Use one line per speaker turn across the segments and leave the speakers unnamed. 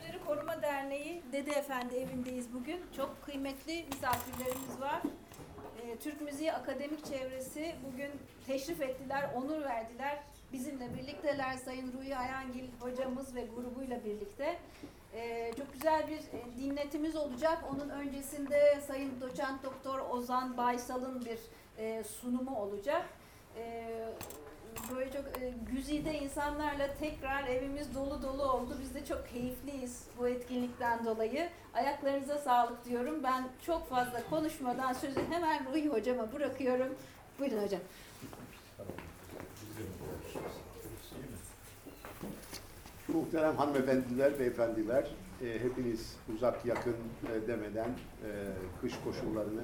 Evleri Koruma Derneği Dede Efendi evindeyiz bugün. Çok kıymetli misafirlerimiz var. Ee, Türk Müziği Akademik Çevresi bugün teşrif ettiler, onur verdiler. Bizimle birlikteler Sayın Ruhi Ayangil hocamız ve grubuyla birlikte. Ee, çok güzel bir e, dinletimiz olacak. Onun öncesinde Sayın Doçent Doktor Ozan Baysal'ın bir e, sunumu olacak. Ee, böyle çok e, güzide insanlarla tekrar evimiz dolu dolu oldu. Biz de çok keyifliyiz bu etkinlikten dolayı. Ayaklarınıza sağlık diyorum. Ben çok fazla konuşmadan sözü hemen Ruhi hocama bırakıyorum. Buyurun hocam.
Muhterem hanımefendiler, beyefendiler, e, hepiniz uzak yakın e, demeden e, kış koşullarını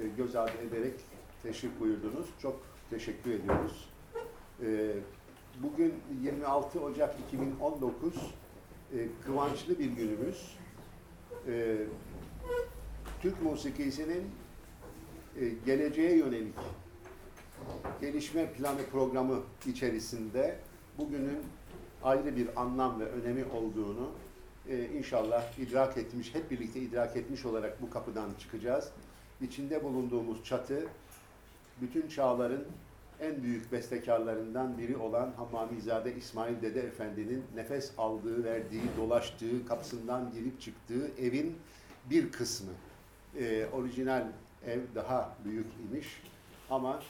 e, göz ardı ederek teşrif buyurdunuz. Çok teşekkür ediyoruz. E, bugün 26 Ocak 2019 e, kıvançlı bir günümüz. E, Türk musikisinin e, geleceğe yönelik gelişme planı programı içerisinde bugünün ayrı bir anlam ve önemi olduğunu e, inşallah idrak etmiş, hep birlikte idrak etmiş olarak bu kapıdan çıkacağız. İçinde bulunduğumuz çatı, bütün çağların en büyük bestekarlarından biri olan Hammamizade İsmail Dede Efendi'nin nefes aldığı, verdiği, dolaştığı, kapısından girip çıktığı evin bir kısmı. E, orijinal ev daha büyük imiş ama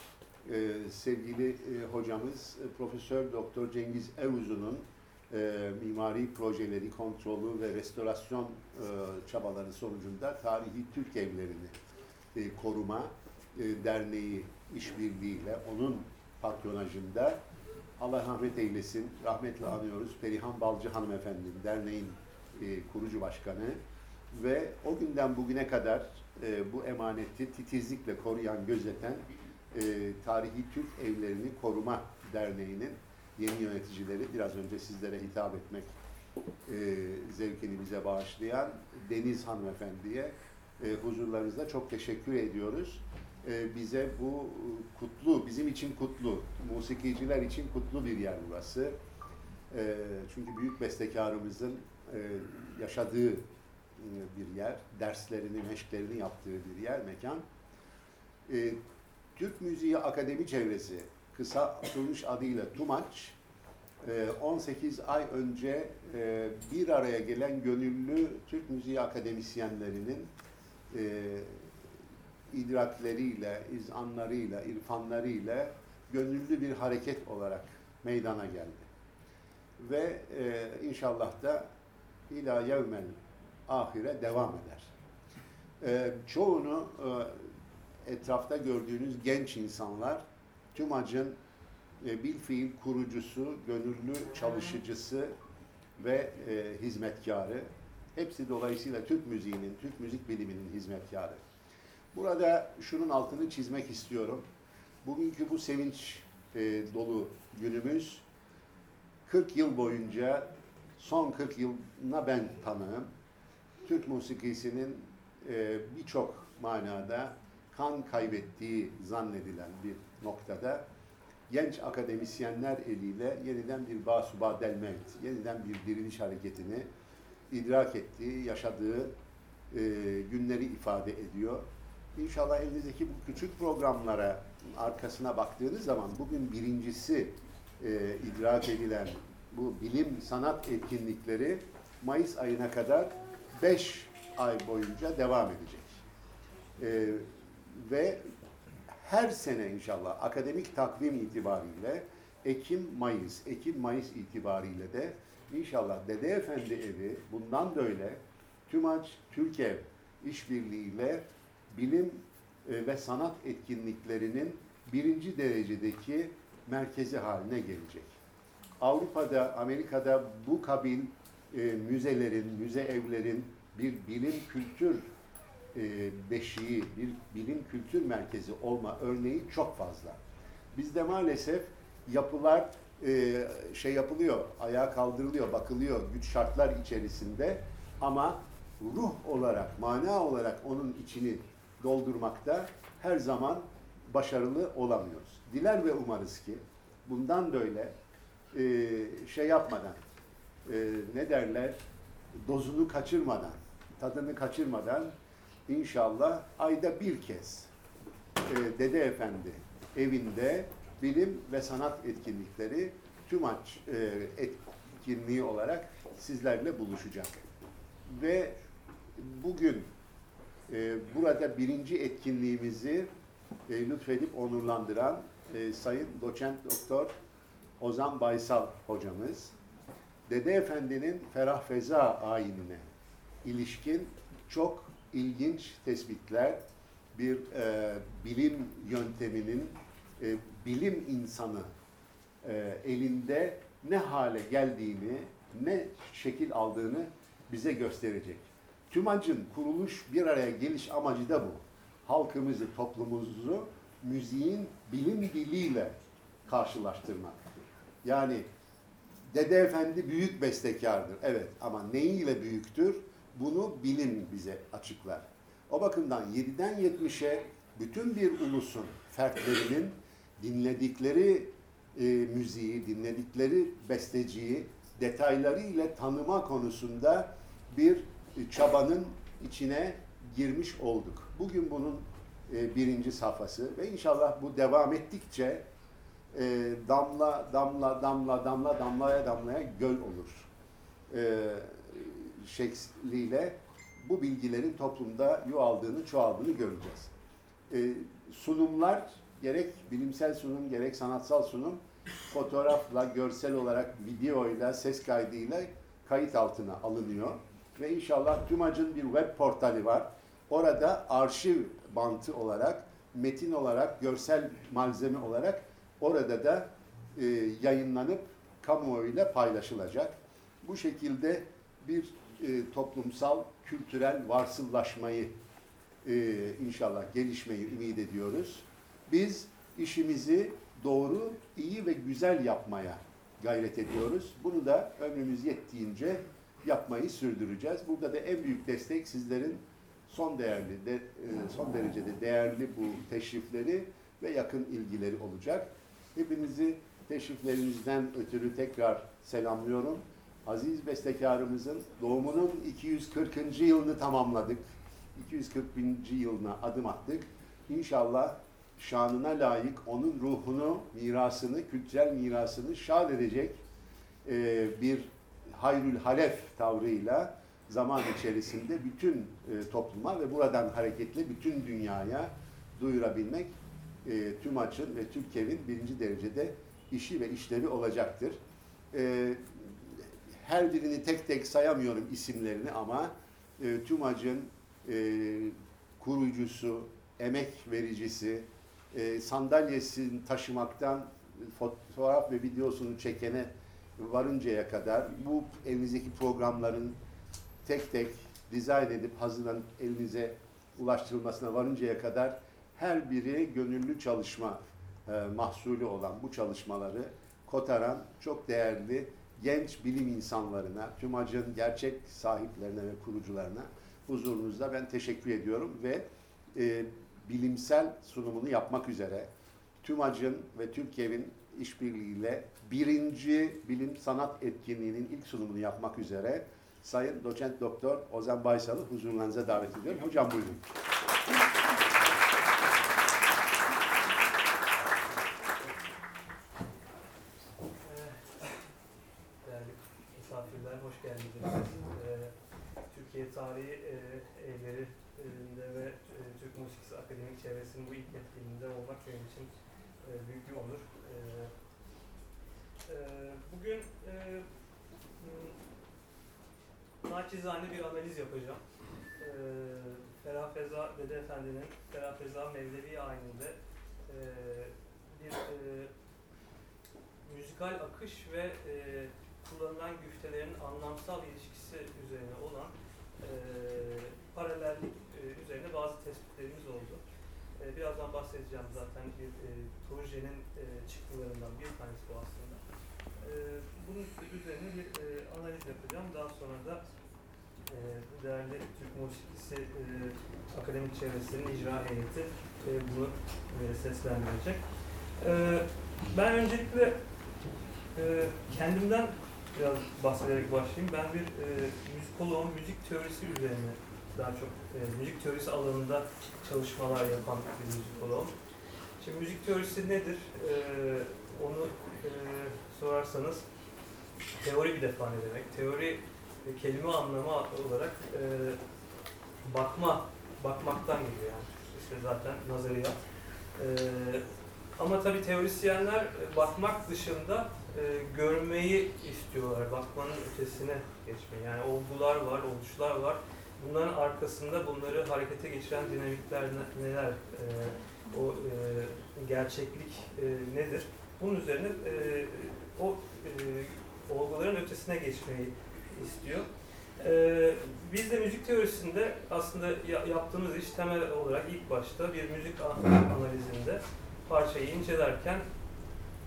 e, sevgili e, hocamız e, Profesör Doktor Cengiz Evuzun'un e, mimari projeleri, kontrolü ve restorasyon e, çabaları sonucunda tarihi Türk evlerini e, koruma e, derneği işbirliğiyle onun patronajında Allah rahmet eylesin, rahmetle anıyoruz Perihan Balcı hanımefendi, derneğin e, kurucu başkanı ve o günden bugüne kadar e, bu emaneti titizlikle koruyan, gözeten e, Tarihi Türk Evlerini Koruma Derneği'nin yeni yöneticileri biraz önce sizlere hitap etmek e, zevkini bize bağışlayan Deniz Hanımefendi'ye e, huzurlarınızda çok teşekkür ediyoruz. E, bize bu kutlu, bizim için kutlu, musikiciler için kutlu bir yer burası. E, çünkü büyük bestekarımızın e, yaşadığı e, bir yer, derslerini, meşklerini yaptığı bir yer, mekan. E, Türk Müziği Akademi Çevresi, kısa atılmış adıyla TUMAÇ, 18 ay önce e, bir araya gelen gönüllü Türk Müziği akademisyenlerinin e, idrakleriyle, izanlarıyla, irfanlarıyla gönüllü bir hareket olarak meydana geldi. Ve e, inşallah da ila yevmel ahire devam eder. Çoğunu etrafta gördüğünüz genç insanlar TÜMAC'ın e, bilfiil kurucusu, gönüllü çalışıcısı ve e, hizmetkarı. Hepsi dolayısıyla Türk müziğinin, Türk müzik biliminin hizmetkarı. Burada şunun altını çizmek istiyorum. Bugünkü bu sevinç e, dolu günümüz 40 yıl boyunca son 40 yılına ben tanığım. Türk musikisinin e, birçok manada kan kaybettiği zannedilen bir noktada genç akademisyenler eliyle yeniden bir basuba delmevt, yeniden bir diriliş hareketini idrak ettiği, yaşadığı e, günleri ifade ediyor. İnşallah elinizdeki bu küçük programlara arkasına baktığınız zaman bugün birincisi e, idrak edilen bu bilim sanat etkinlikleri Mayıs ayına kadar 5 ay boyunca devam edecek. E, ve her sene inşallah akademik takvim itibariyle Ekim-Mayıs, Ekim-Mayıs itibariyle de inşallah Dede Efendi evi bundan böyle TÜMAÇ, TÜRKEV işbirliğiyle bilim e, ve sanat etkinliklerinin birinci derecedeki merkezi haline gelecek. Avrupa'da, Amerika'da bu kabil e, müzelerin, müze evlerin bir bilim kültür e, beşiği, bir bilim kültür merkezi olma örneği çok fazla. Bizde maalesef yapılar e, şey yapılıyor, ayağa kaldırılıyor, bakılıyor güç şartlar içerisinde ama ruh olarak, mana olarak onun içini doldurmakta her zaman başarılı olamıyoruz. Diler ve umarız ki bundan böyle e, şey yapmadan, e, ne derler, dozunu kaçırmadan, tadını kaçırmadan inşallah ayda bir kez e, Dede Efendi evinde bilim ve sanat etkinlikleri tüm aç e, etkinliği olarak sizlerle buluşacak. Ve bugün e, burada birinci etkinliğimizi e, lütfedip onurlandıran e, Sayın Doçent Doktor Ozan Baysal hocamız, Dede Efendi'nin Ferah Feza ayinine ilişkin çok ilginç tespitler, bir e, bilim yönteminin e, bilim insanı e, elinde ne hale geldiğini, ne şekil aldığını bize gösterecek. TÜMAC'ın kuruluş bir araya geliş amacı da bu. Halkımızı, toplumumuzu müziğin bilim diliyle karşılaştırmak. Yani Dede Efendi büyük bestekardır. Evet ama neyiyle büyüktür? Bunu bilim bize açıklar. O bakımdan 7'den 70'e bütün bir ulusun fertlerinin dinledikleri e, müziği, dinledikleri besteciyi detaylarıyla tanıma konusunda bir çabanın içine girmiş olduk. Bugün bunun e, birinci safhası ve inşallah bu devam ettikçe e, damla damla damla damla damlaya damlaya göl olur e, şekliyle bu bilgilerin toplumda yualdığını, çoğaldığını göreceğiz. E, sunumlar gerek bilimsel sunum gerek sanatsal sunum fotoğrafla, görsel olarak videoyla, ses kaydıyla kayıt altına alınıyor. Ve inşallah TÜMAC'ın bir web portali var. Orada arşiv bantı olarak, metin olarak, görsel malzeme olarak orada da e, yayınlanıp kamuoyuyla paylaşılacak. Bu şekilde bir e, toplumsal, kültürel varsıllaşmayı e, inşallah gelişmeyi ümit ediyoruz. Biz işimizi doğru, iyi ve güzel yapmaya gayret ediyoruz. Bunu da ömrümüz yettiğince yapmayı sürdüreceğiz. Burada da en büyük destek sizlerin son değerli, de, e, son derecede değerli bu teşrifleri ve yakın ilgileri olacak. Hepinizi teşriflerinizden ötürü tekrar selamlıyorum. Aziz bestekarımızın doğumunun 240. yılını tamamladık. 240. yılına adım attık. İnşallah şanına layık onun ruhunu, mirasını, kültürel mirasını şad edecek e, bir hayrül halef tavrıyla zaman içerisinde bütün e, topluma ve buradan hareketle bütün dünyaya duyurabilmek e, tüm açın ve Türkiye'nin birinci derecede işi ve işlevi olacaktır. E, her birini tek tek sayamıyorum isimlerini ama e, TÜMAC'ın e, kurucusu, emek vericisi, e, sandalyesini taşımaktan fotoğraf ve videosunu çekene varıncaya kadar bu elinizdeki programların tek tek dizayn edip hazırlanıp elinize ulaştırılmasına varıncaya kadar her biri gönüllü çalışma e, mahsulü olan bu çalışmaları kotaran çok değerli genç bilim insanlarına, TÜMAC'ın gerçek sahiplerine ve kurucularına huzurunuzda ben teşekkür ediyorum ve e, bilimsel sunumunu yapmak üzere TÜMAC'ın ve Türkiye'nin işbirliğiyle birinci bilim sanat etkinliğinin ilk sunumunu yapmak üzere Sayın Doçent Doktor Ozan Baysal'ı huzurlarınıza davet ediyorum. Hocam buyurun.
Değerli misafirler, hoş geldiniz. Ee, Türkiye Tarihi e, Evleri'nde ve e, Türk Musikisi Akademik Çevresi'nin bu ilk etkinliğinde olmak benim için e, büyük bir onur. Bugün naçizane bir analiz yapacağım. Ferah Feza Dede Efendi'nin Ferah Feza Mevlevi ayininde bir müzikal akış ve e, kullanılan güftelerin anlamsal ilişkisi üzerine olan e, paralellik e, üzerine bazı tespitlerimiz oldu. E, birazdan bahsedeceğim zaten bir e, projenin e, çıktılarından bir tanesi bu aslında. E, bunun üzerine bir e, analiz yapacağım. Daha sonra da e, değerli Türk Musikisi e, Akademik Çevresinin icra heyeti e, bunu e, seslendirecek. E, ben öncelikle e, kendimden biraz bahsederek başlayayım. Ben bir e, müzikoloğum, müzik teorisi üzerine daha çok e, müzik teorisi alanında çalışmalar yapan bir müzikoloğum. Şimdi müzik teorisi nedir? E, onu e, sorarsanız teori bir defa ne demek? Teori kelime anlamı olarak e, bakma, bakmaktan geliyor yani. İşte zaten nazariyat. E, ama tabii teorisyenler e, bakmak dışında e, görmeyi istiyorlar. Bakmanın ötesine geçmeyi. Yani olgular var, oluşlar var. Bunların arkasında bunları harekete geçiren dinamikler ne- neler? E, o e, gerçeklik e, nedir? Bunun üzerine e, o e, olguların ötesine geçmeyi istiyor. E, biz de müzik teorisinde aslında ya- yaptığımız iş temel olarak ilk başta bir müzik analizinde parçayı incelerken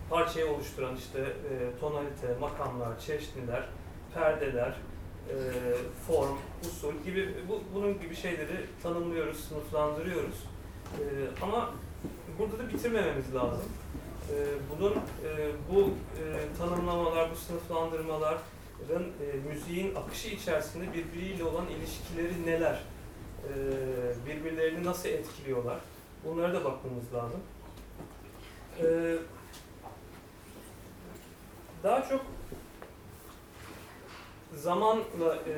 parçayı oluşturan işte e, tonalite, makamlar, çeşniler, perdeler, e, form, usul gibi bu, bunun gibi şeyleri tanımlıyoruz, sınıflandırıyoruz. E, ama burada da bitirmememiz lazım. E, bunun e, bu e, tanımlamalar, bu sınıflandırmaların e, müziğin akışı içerisinde birbiriyle olan ilişkileri neler? E, birbirlerini nasıl etkiliyorlar? Bunlara da bakmamız lazım. Ee, daha çok zamanla e,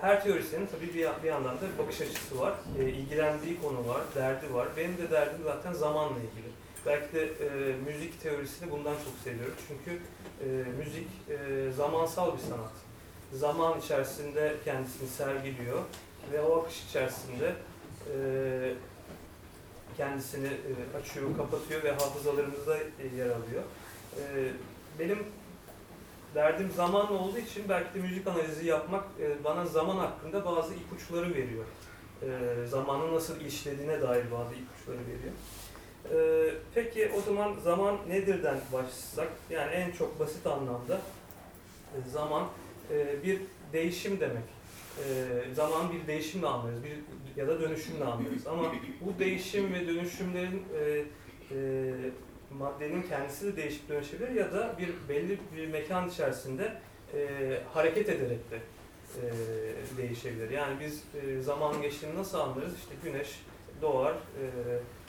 her teorisyenin tabii bir, bir yandan da bakış açısı var, e, ilgilendiği konu var, derdi var. Benim de derdim zaten zamanla ilgili. Belki de e, müzik teorisini bundan çok seviyorum çünkü e, müzik e, zamansal bir sanat. Zaman içerisinde kendisini sergiliyor ve o akış içerisinde e, kendisini e, açıyor, kapatıyor ve hafızalarımızda e, yer alıyor. E, benim derdim zamanla olduğu için belki de müzik analizi yapmak e, bana zaman hakkında bazı ipuçları veriyor. E, zamanın nasıl işlediğine dair bazı ipuçları veriyor. E, peki o zaman zaman nedirden başlasak? Yani en çok basit anlamda e, zaman e, bir değişim demek. E, zaman bir değişimle anlarız bir, ya da dönüşümle anlarız. Ama bu değişim ve dönüşümlerin e, e, maddenin kendisi de değişip dönüşebilir ya da bir belli bir mekan içerisinde e, hareket ederek de e, değişebilir. Yani biz e, zaman geçtiğini nasıl anlarız? İşte güneş doğar e,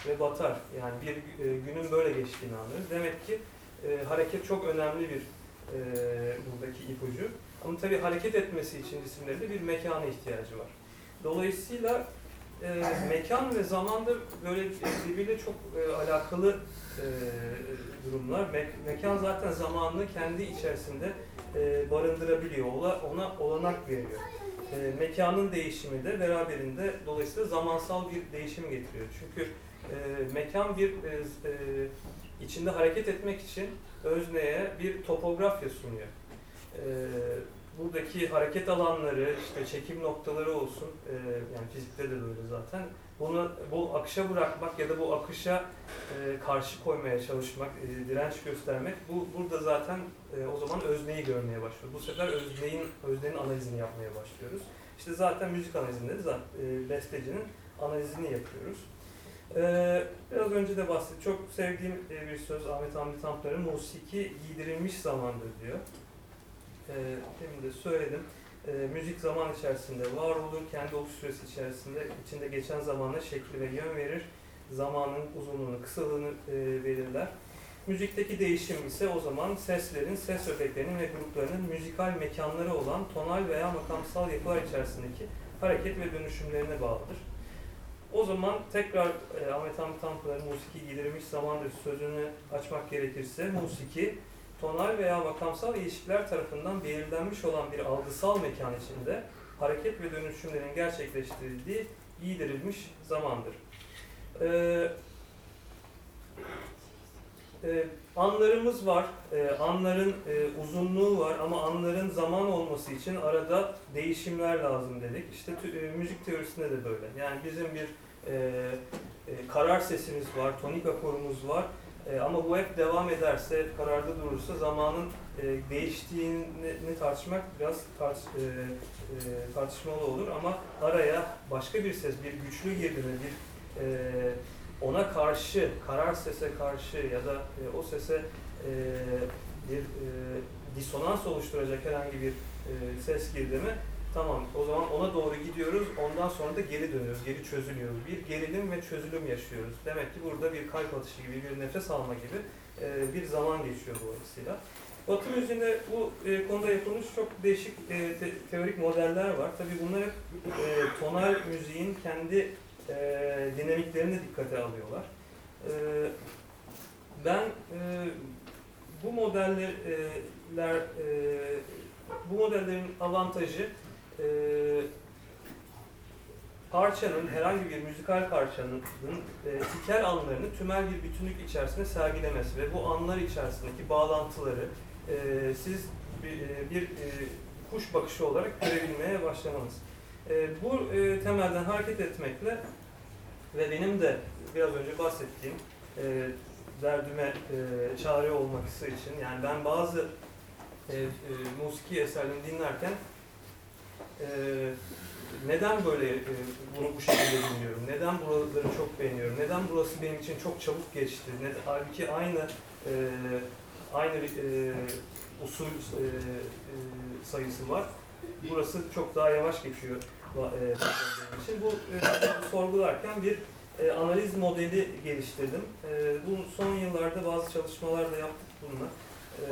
ve batar. Yani bir e, günün böyle geçtiğini anlarız. Demek ki e, hareket çok önemli bir e, buradaki ipucu. Ama tabii hareket etmesi için cisimlerin de bir mekana ihtiyacı var. Dolayısıyla e, mekan ve zaman da böyle birbiriyle çok e, alakalı e, durumlar. Me- mekan zaten zamanını kendi içerisinde e, barındırabiliyor, ona, ona olanak veriyor. E, mekanın değişimi de beraberinde dolayısıyla zamansal bir değişim getiriyor. Çünkü e, mekan bir e, e, içinde hareket etmek için özneye bir topografya sunuyor. E, buradaki hareket alanları, işte çekim noktaları olsun, e, yani fizikte de böyle zaten. Bunu bu akışa bırakmak ya da bu akışa e, karşı koymaya çalışmak, e, direnç göstermek, bu burada zaten e, o zaman özneyi görmeye başlıyoruz. Bu sefer özneyin öznenin analizini yapmaya başlıyoruz. İşte zaten müzik analizinde de zaten, e, bestecinin analizini yapıyoruz. E, biraz önce de bahsettim. Çok sevdiğim e, bir söz Ahmet Hamdi Tanpınar'ın musiki giydirilmiş zamandır diyor. E, demin de söyledim. E, müzik zaman içerisinde var olur, kendi oluş süresi içerisinde içinde geçen zamanla şekli ve yön verir. Zamanın uzunluğunu, kısalığını e, belirler. Müzikteki değişim ise o zaman seslerin, ses öbeklerinin ve gruplarının müzikal mekanları olan tonal veya makamsal yapılar içerisindeki hareket ve dönüşümlerine bağlıdır. O zaman tekrar e, Ahmet Hamdi Tanpınar'ın musiki giydirilmiş zamandır sözünü açmak gerekirse musiki tonal veya makamsal ilişkiler tarafından belirlenmiş olan bir algısal mekan içinde hareket ve dönüşümlerin gerçekleştirildiği giydirilmiş zamandır. Ee, e, anlarımız var, e, anların e, uzunluğu var ama anların zaman olması için arada değişimler lazım dedik. İşte e, müzik teorisinde de böyle. Yani bizim bir e, e, karar sesimiz var, tonik akorumuz var. E, ama bu hep devam ederse, kararda durursa zamanın e, değiştiğini tartışmak biraz tartış, e, e, tartışmalı olur. Ama araya başka bir ses, bir güçlü girdi mi, bir e, ona karşı, karar sese karşı ya da e, o sese e, bir e, disonans oluşturacak herhangi bir e, ses girdi mi tamam o zaman ona doğru gidiyoruz ondan sonra da geri dönüyoruz, geri çözülüyoruz. Bir gerilim ve çözülüm yaşıyoruz. Demek ki burada bir kalp atışı gibi, bir nefes alma gibi e, bir zaman geçiyor dolayısıyla. Batı müziğinde bu e, konuda yapılmış çok değişik e, te, teorik modeller var. Tabii bunlar hep e, tonal müziğin kendi e, dinamiklerini dikkate alıyorlar. E, ben e, bu modeller e, bu modellerin avantajı e, parçanın, herhangi bir müzikal parçanın e, tikel anlarını tümel bir bütünlük içerisinde sergilemesi ve bu anlar içerisindeki bağlantıları e, siz bir, e, bir e, kuş bakışı olarak görebilmeye başlamanız. E, bu e, temelden hareket etmekle ve benim de biraz önce bahsettiğim e, derdime e, çare olması için yani ben bazı e, e, musiki eserlerini dinlerken e, neden böyle e, bunu bu şekilde dinliyorum? Neden buraları çok beğeniyorum? Neden burası benim için çok çabuk geçti? Ne, halbuki aynı e, aynı e, usul e, e, sayısı var. Burası çok daha yavaş geçiyor e, için. Bu e, sorgularken bir e, analiz modeli geliştirdim. E, bu son yıllarda bazı çalışmalar da yaptık bununla. E,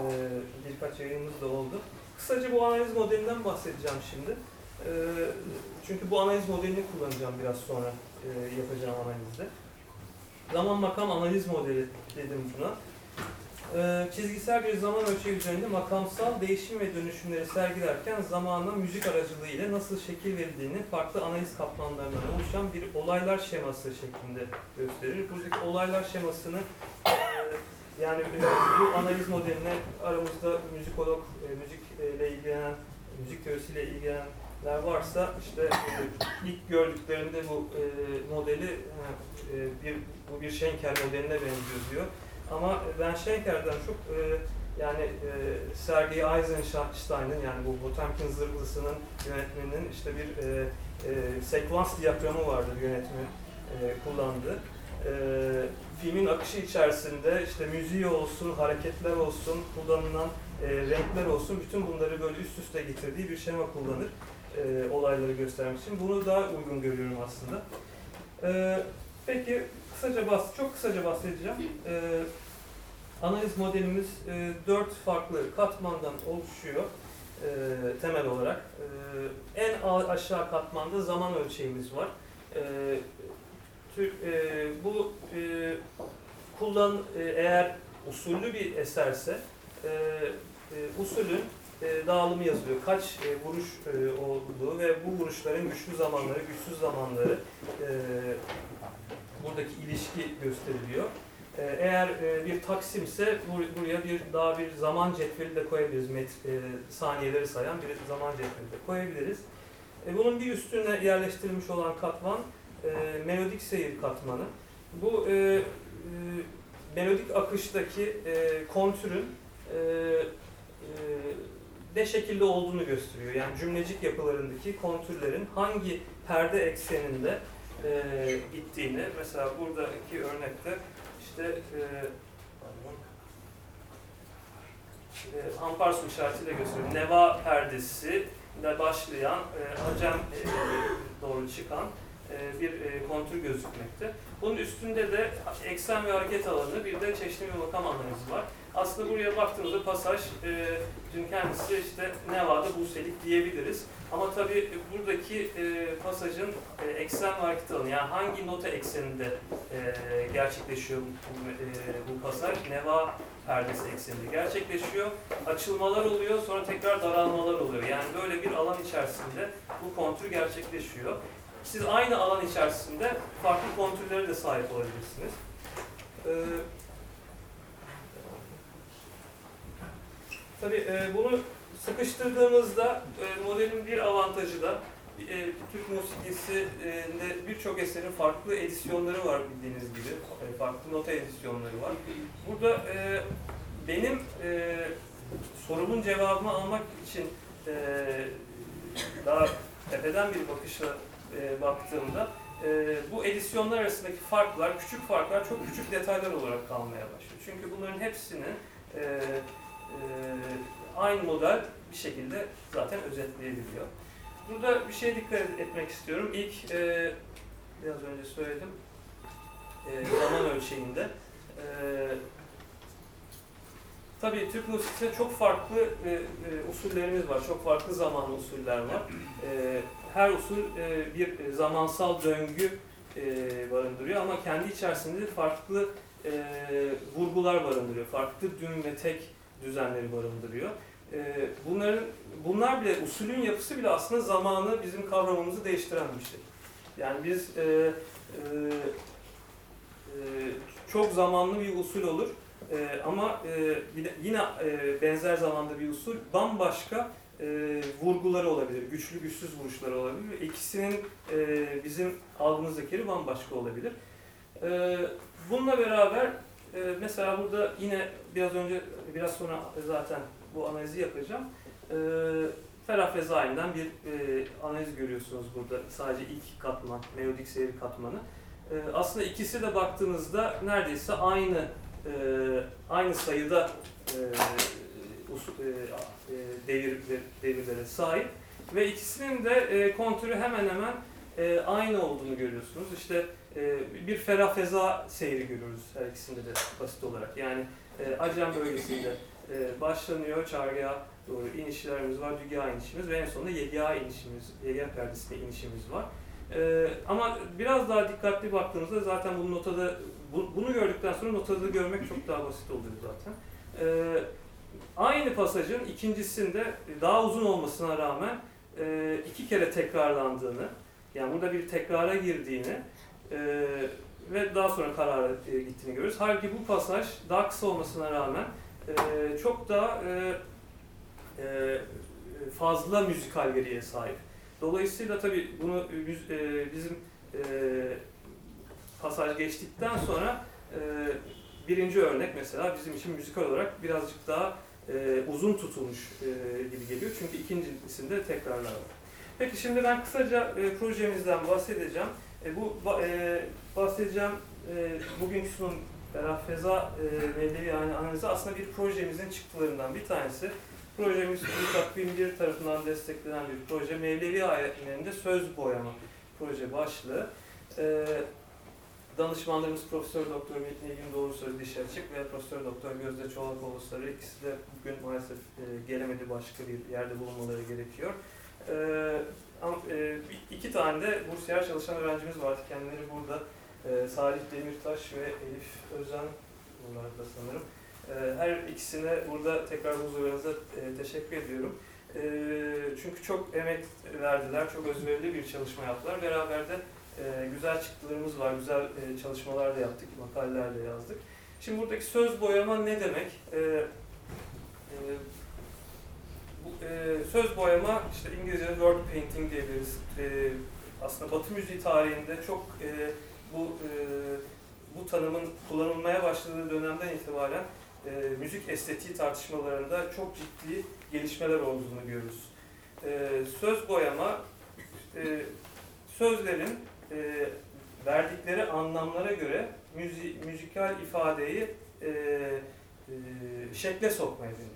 birkaç yayınımız da oldu. Kısaca bu analiz modelinden bahsedeceğim şimdi. E, çünkü bu analiz modelini kullanacağım biraz sonra e, yapacağım analizde. Zaman makam analiz modeli dedim buna. Ee, çizgisel bir zaman ölçeği üzerinde makamsal değişim ve dönüşümleri sergilerken zamana müzik aracılığı ile nasıl şekil verildiğini farklı analiz katmanlarından oluşan bir olaylar şeması şeklinde gösterir. Buradaki olaylar şemasını e, yani e, bu analiz modeline aramızda müzikolog, e, müzikle ilgilenen, müzik teorisiyle ilgilenenler varsa işte e, ilk gördüklerinde bu e, modeli e, bir bu bir Schenker modeline benziyor diyor. Ama ben Schenker'den çok e, yani e, Sergei Eisenstein'ın yani bu Potemkin zırhlısının yönetmeninin işte bir e, e, sekvans diyagramı vardır yönetmen e, kullandığı. E, filmin akışı içerisinde işte müziği olsun, hareketler olsun, kullanılan e, renkler olsun bütün bunları böyle üst üste getirdiği bir şema kullanır e, olayları göstermek için. Bunu daha uygun görüyorum aslında. E, peki kısaca bahs çok kısaca bahsedeceğim. E, analiz modelimiz e, dört farklı katmandan oluşuyor e, temel olarak. E, en aşağı katmanda zaman ölçeğimiz var. E, tür, e, bu e, kullan e, eğer usullü bir eserse e, e, usulün e, dağılımı yazılıyor. Kaç e, vuruş e, olduğu ve bu vuruşların güçlü zamanları, güçsüz zamanları e, buradaki ilişki gösteriliyor. Eğer e, bir taksimse buraya bir daha bir zaman cetveli de koyabiliriz. Met, e, saniyeleri sayan bir zaman cetveli de koyabiliriz. E, bunun bir üstüne yerleştirilmiş olan katman melodik seyir katmanı. Bu melodik akıştaki kontürün ne şekilde olduğunu gösteriyor. Yani cümlecik yapılarındaki kontürlerin hangi perde ekseninde gittiğini, mesela buradaki örnekte işte e, e, işaretiyle gösteriyor. Neva perdesi ile başlayan, e, Acem e, doğru çıkan e, bir e, kontür gözükmekte. Bunun üstünde de eksen ve hareket alanı bir de çeşitli bir makam analizi var. Aslında buraya baktığımızda pasaj e, dün kendisi işte Neva'da Buselik diyebiliriz. Ama tabii buradaki e, pasajın e, eksen ve hareket alanı yani hangi nota ekseninde e, gerçekleşiyor e, bu pasaj? Neva perdesi ekseninde gerçekleşiyor. Açılmalar oluyor sonra tekrar daralmalar oluyor. Yani böyle bir alan içerisinde bu kontür gerçekleşiyor. Siz aynı alan içerisinde farklı kontürlere de sahip olabilirsiniz. Ee, tabii e, bunu sıkıştırdığımızda e, modelin bir avantajı da e, Türk musikisinde birçok eserin farklı edisyonları var bildiğiniz gibi. E, farklı nota edisyonları var. Burada e, benim e, sorumun cevabını almak için e, daha tepeden bir bakışla e, baktığımda e, bu edisyonlar arasındaki farklar, küçük farklar çok küçük detaylar olarak kalmaya başlıyor. Çünkü bunların hepsinin e, e, aynı model bir şekilde zaten özetleyebiliyor. Burada bir şey dikkat etmek istiyorum. İlk e, biraz önce söyledim e, zaman ölçeğinde. E, tabii Türk musikisinde çok farklı e, e, usullerimiz var. Çok farklı zamanlı usuller var. E, her usul e, bir zamansal döngü e, barındırıyor ama kendi içerisinde farklı e, vurgular barındırıyor. Farklı dün ve tek düzenleri barındırıyor. E, bunların bunlar bile usulün yapısı bile aslında zamanı bizim kavramımızı değiştiren bir şey. Yani biz e, e, e, çok zamanlı bir usul olur. E, ama e, yine e, benzer zamanda bir usul bambaşka e, vurguları olabilir. Güçlü güçsüz vuruşları olabilir. İkisinin e, bizim algımızdaki yeri bambaşka olabilir. E, bununla beraber e, mesela burada yine biraz önce biraz sonra zaten bu analizi yapacağım. E, Ferah Fezai'nden bir e, analiz görüyorsunuz burada. Sadece ilk katman, melodik seyir katmanı. E, aslında ikisi de baktığınızda neredeyse aynı e, aynı sayıda e, devir, devirlere sahip ve ikisinin de e, kontürü hemen hemen e, aynı olduğunu görüyorsunuz. İşte e, bir ferah feza seyri görüyoruz her ikisinde de basit olarak. Yani e, Acem bölgesinde e, başlanıyor, çargıya doğru inişlerimiz var, dügâ inişimiz ve en sonunda yegâ inişimiz, yegâ perdesine inişimiz var. E, ama biraz daha dikkatli baktığımızda zaten bu notada, bu, bunu gördükten sonra notada görmek çok daha basit oluyor zaten. E, aynı pasajın ikincisinde daha uzun olmasına rağmen e, iki kere tekrarlandığını, yani burada bir tekrara girdiğini e, ve daha sonra karara e, gittiğini görüyoruz. Halbuki bu pasaj daha kısa olmasına rağmen çok daha fazla müzikal veriye sahip. Dolayısıyla tabii bunu bizim pasaj geçtikten sonra birinci örnek mesela bizim için müzikal olarak birazcık daha e, uzun tutulmuş e, gibi geliyor. Çünkü ikincisinde tekrarlar var. Peki şimdi ben kısaca e, projemizden bahsedeceğim. E, bu e, bahsedeceğim e, bugünkü sunum Ferah Feza e, yani analizi aslında bir projemizin çıktılarından bir tanesi. Projemiz TÜBİTAK 1001 tarafından desteklenen bir proje. Mevlevi ayetlerinde söz boyama proje başlığı. E, danışmanlarımız Profesör Doktor Nilgün Doğru Söz Diş Açık ve Profesör Doktor Gözde Çolakoğlu Sarı. İkisi de bugün maalesef e, gelemedi başka bir yerde bulunmaları gerekiyor. E, e, iki tane de bursiyer çalışan öğrencimiz vardı. Kendileri burada. E, Salih Demirtaş ve Elif Özen bunlar da sanırım. Her ikisine burada tekrar huzurlarınıza e, teşekkür ediyorum. Çünkü çok emek verdiler, çok özverili bir çalışma yaptılar. Beraber de e, güzel çıktılarımız var, güzel e, çalışmalar da yaptık, makaleler de yazdık. Şimdi buradaki söz boyama ne demek? E, e, e, söz boyama, işte İngilizce'de word painting diyebiliriz. E, aslında Batı müziği tarihinde çok bu bu tanımın kullanılmaya başladığı dönemden itibaren e, müzik estetiği tartışmalarında çok ciddi gelişmeler olduğunu görürüz. E, söz boyama, e, sözlerin e, verdikleri anlamlara göre müzi, müzikal ifadeyi e, e, şekle sokmaya deniyor.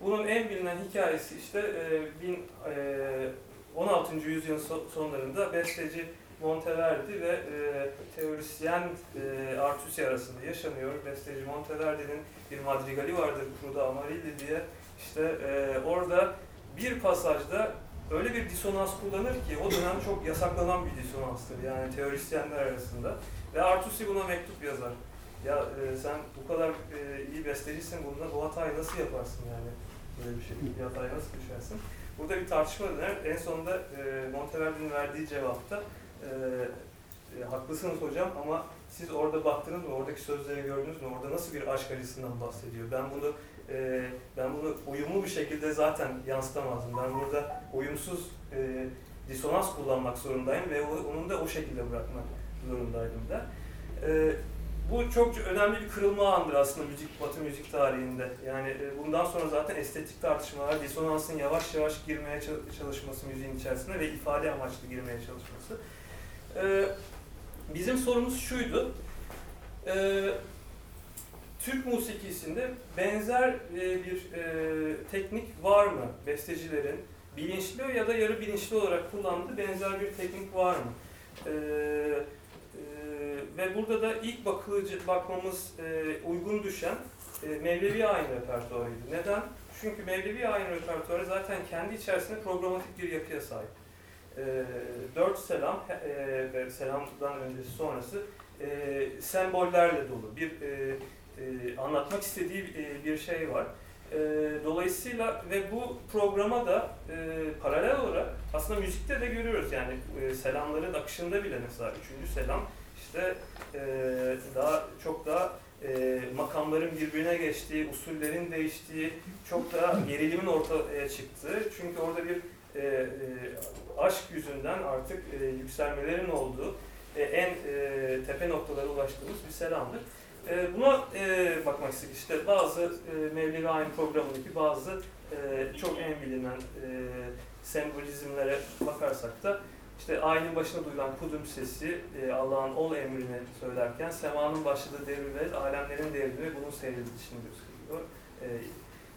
Bunun en bilinen hikayesi işte e, bin, e, 16. yüzyılın sonlarında besteci Monteverdi ve e, teorisyen e, Artusi arasında yaşanıyor. Besteci Monteverdi'nin bir madrigali vardır Cruda Amarilli diye. İşte e, orada bir pasajda öyle bir disonans kullanır ki o dönem çok yasaklanan bir disonanstır yani teorisyenler arasında. Ve Artusi buna mektup yazar. Ya e, sen bu kadar e, iyi bestecisin, bunda bu hatayı nasıl yaparsın yani? Böyle bir şey, bir hataya nasıl düşersin? Burada bir tartışma döner. En sonunda e, Monteverdi'nin verdiği cevapta e, e, haklısınız hocam ama siz orada baktınız mı, oradaki sözleri gördünüz mü, orada nasıl bir aşk acısından bahsediyor? Ben bunu e, ben bunu uyumlu bir şekilde zaten yansıtamazdım. Ben burada uyumsuz e, disonans kullanmak zorundayım ve onun da o şekilde bırakmak zorundaydım da. E, bu çok önemli bir kırılma andır aslında müzik, batı müzik tarihinde. Yani e, bundan sonra zaten estetik tartışmalar, disonansın yavaş yavaş girmeye çalışması müziğin içerisinde ve ifade amaçlı girmeye çalışması. E, bizim sorumuz şuydu. Türk musikisinde benzer e, bir e, teknik var mı? Bestecilerin bilinçli ya da yarı bilinçli olarak kullandığı benzer bir teknik var mı? E, ve burada da ilk bakılıcı, bakmamız uygun düşen Mevlevi ayin repertuarıydı. Neden? Çünkü Mevlevi ayin repertuarı zaten kendi içerisinde programatik bir yapıya sahip. Dört selam ve selamdan öncesi sonrası sembollerle dolu bir e, anlatmak istediği e, bir şey var. E, dolayısıyla ve bu programa da paralel olarak aslında müzikte de görüyoruz yani e, selamların akışında bile mesela üçüncü selam işte daha çok daha makamların birbirine geçtiği, usullerin değiştiği, çok daha gerilimin ortaya çıktığı. Çünkü orada bir aşk yüzünden artık yükselmelerin olduğu, en tepe noktalara ulaştığımız bir selamdır. E, buna e, bakmak istedik. İşte bazı e, Mevlevi Ayin programındaki bazı e, çok en bilinen e, sembolizmlere bakarsak da işte ayinin başına duyulan kudüm sesi e, Allah'ın ol emrini söylerken semanın başladığı devir ve alemlerin devrimi ve bunun seyredilişini gösteriyor. E,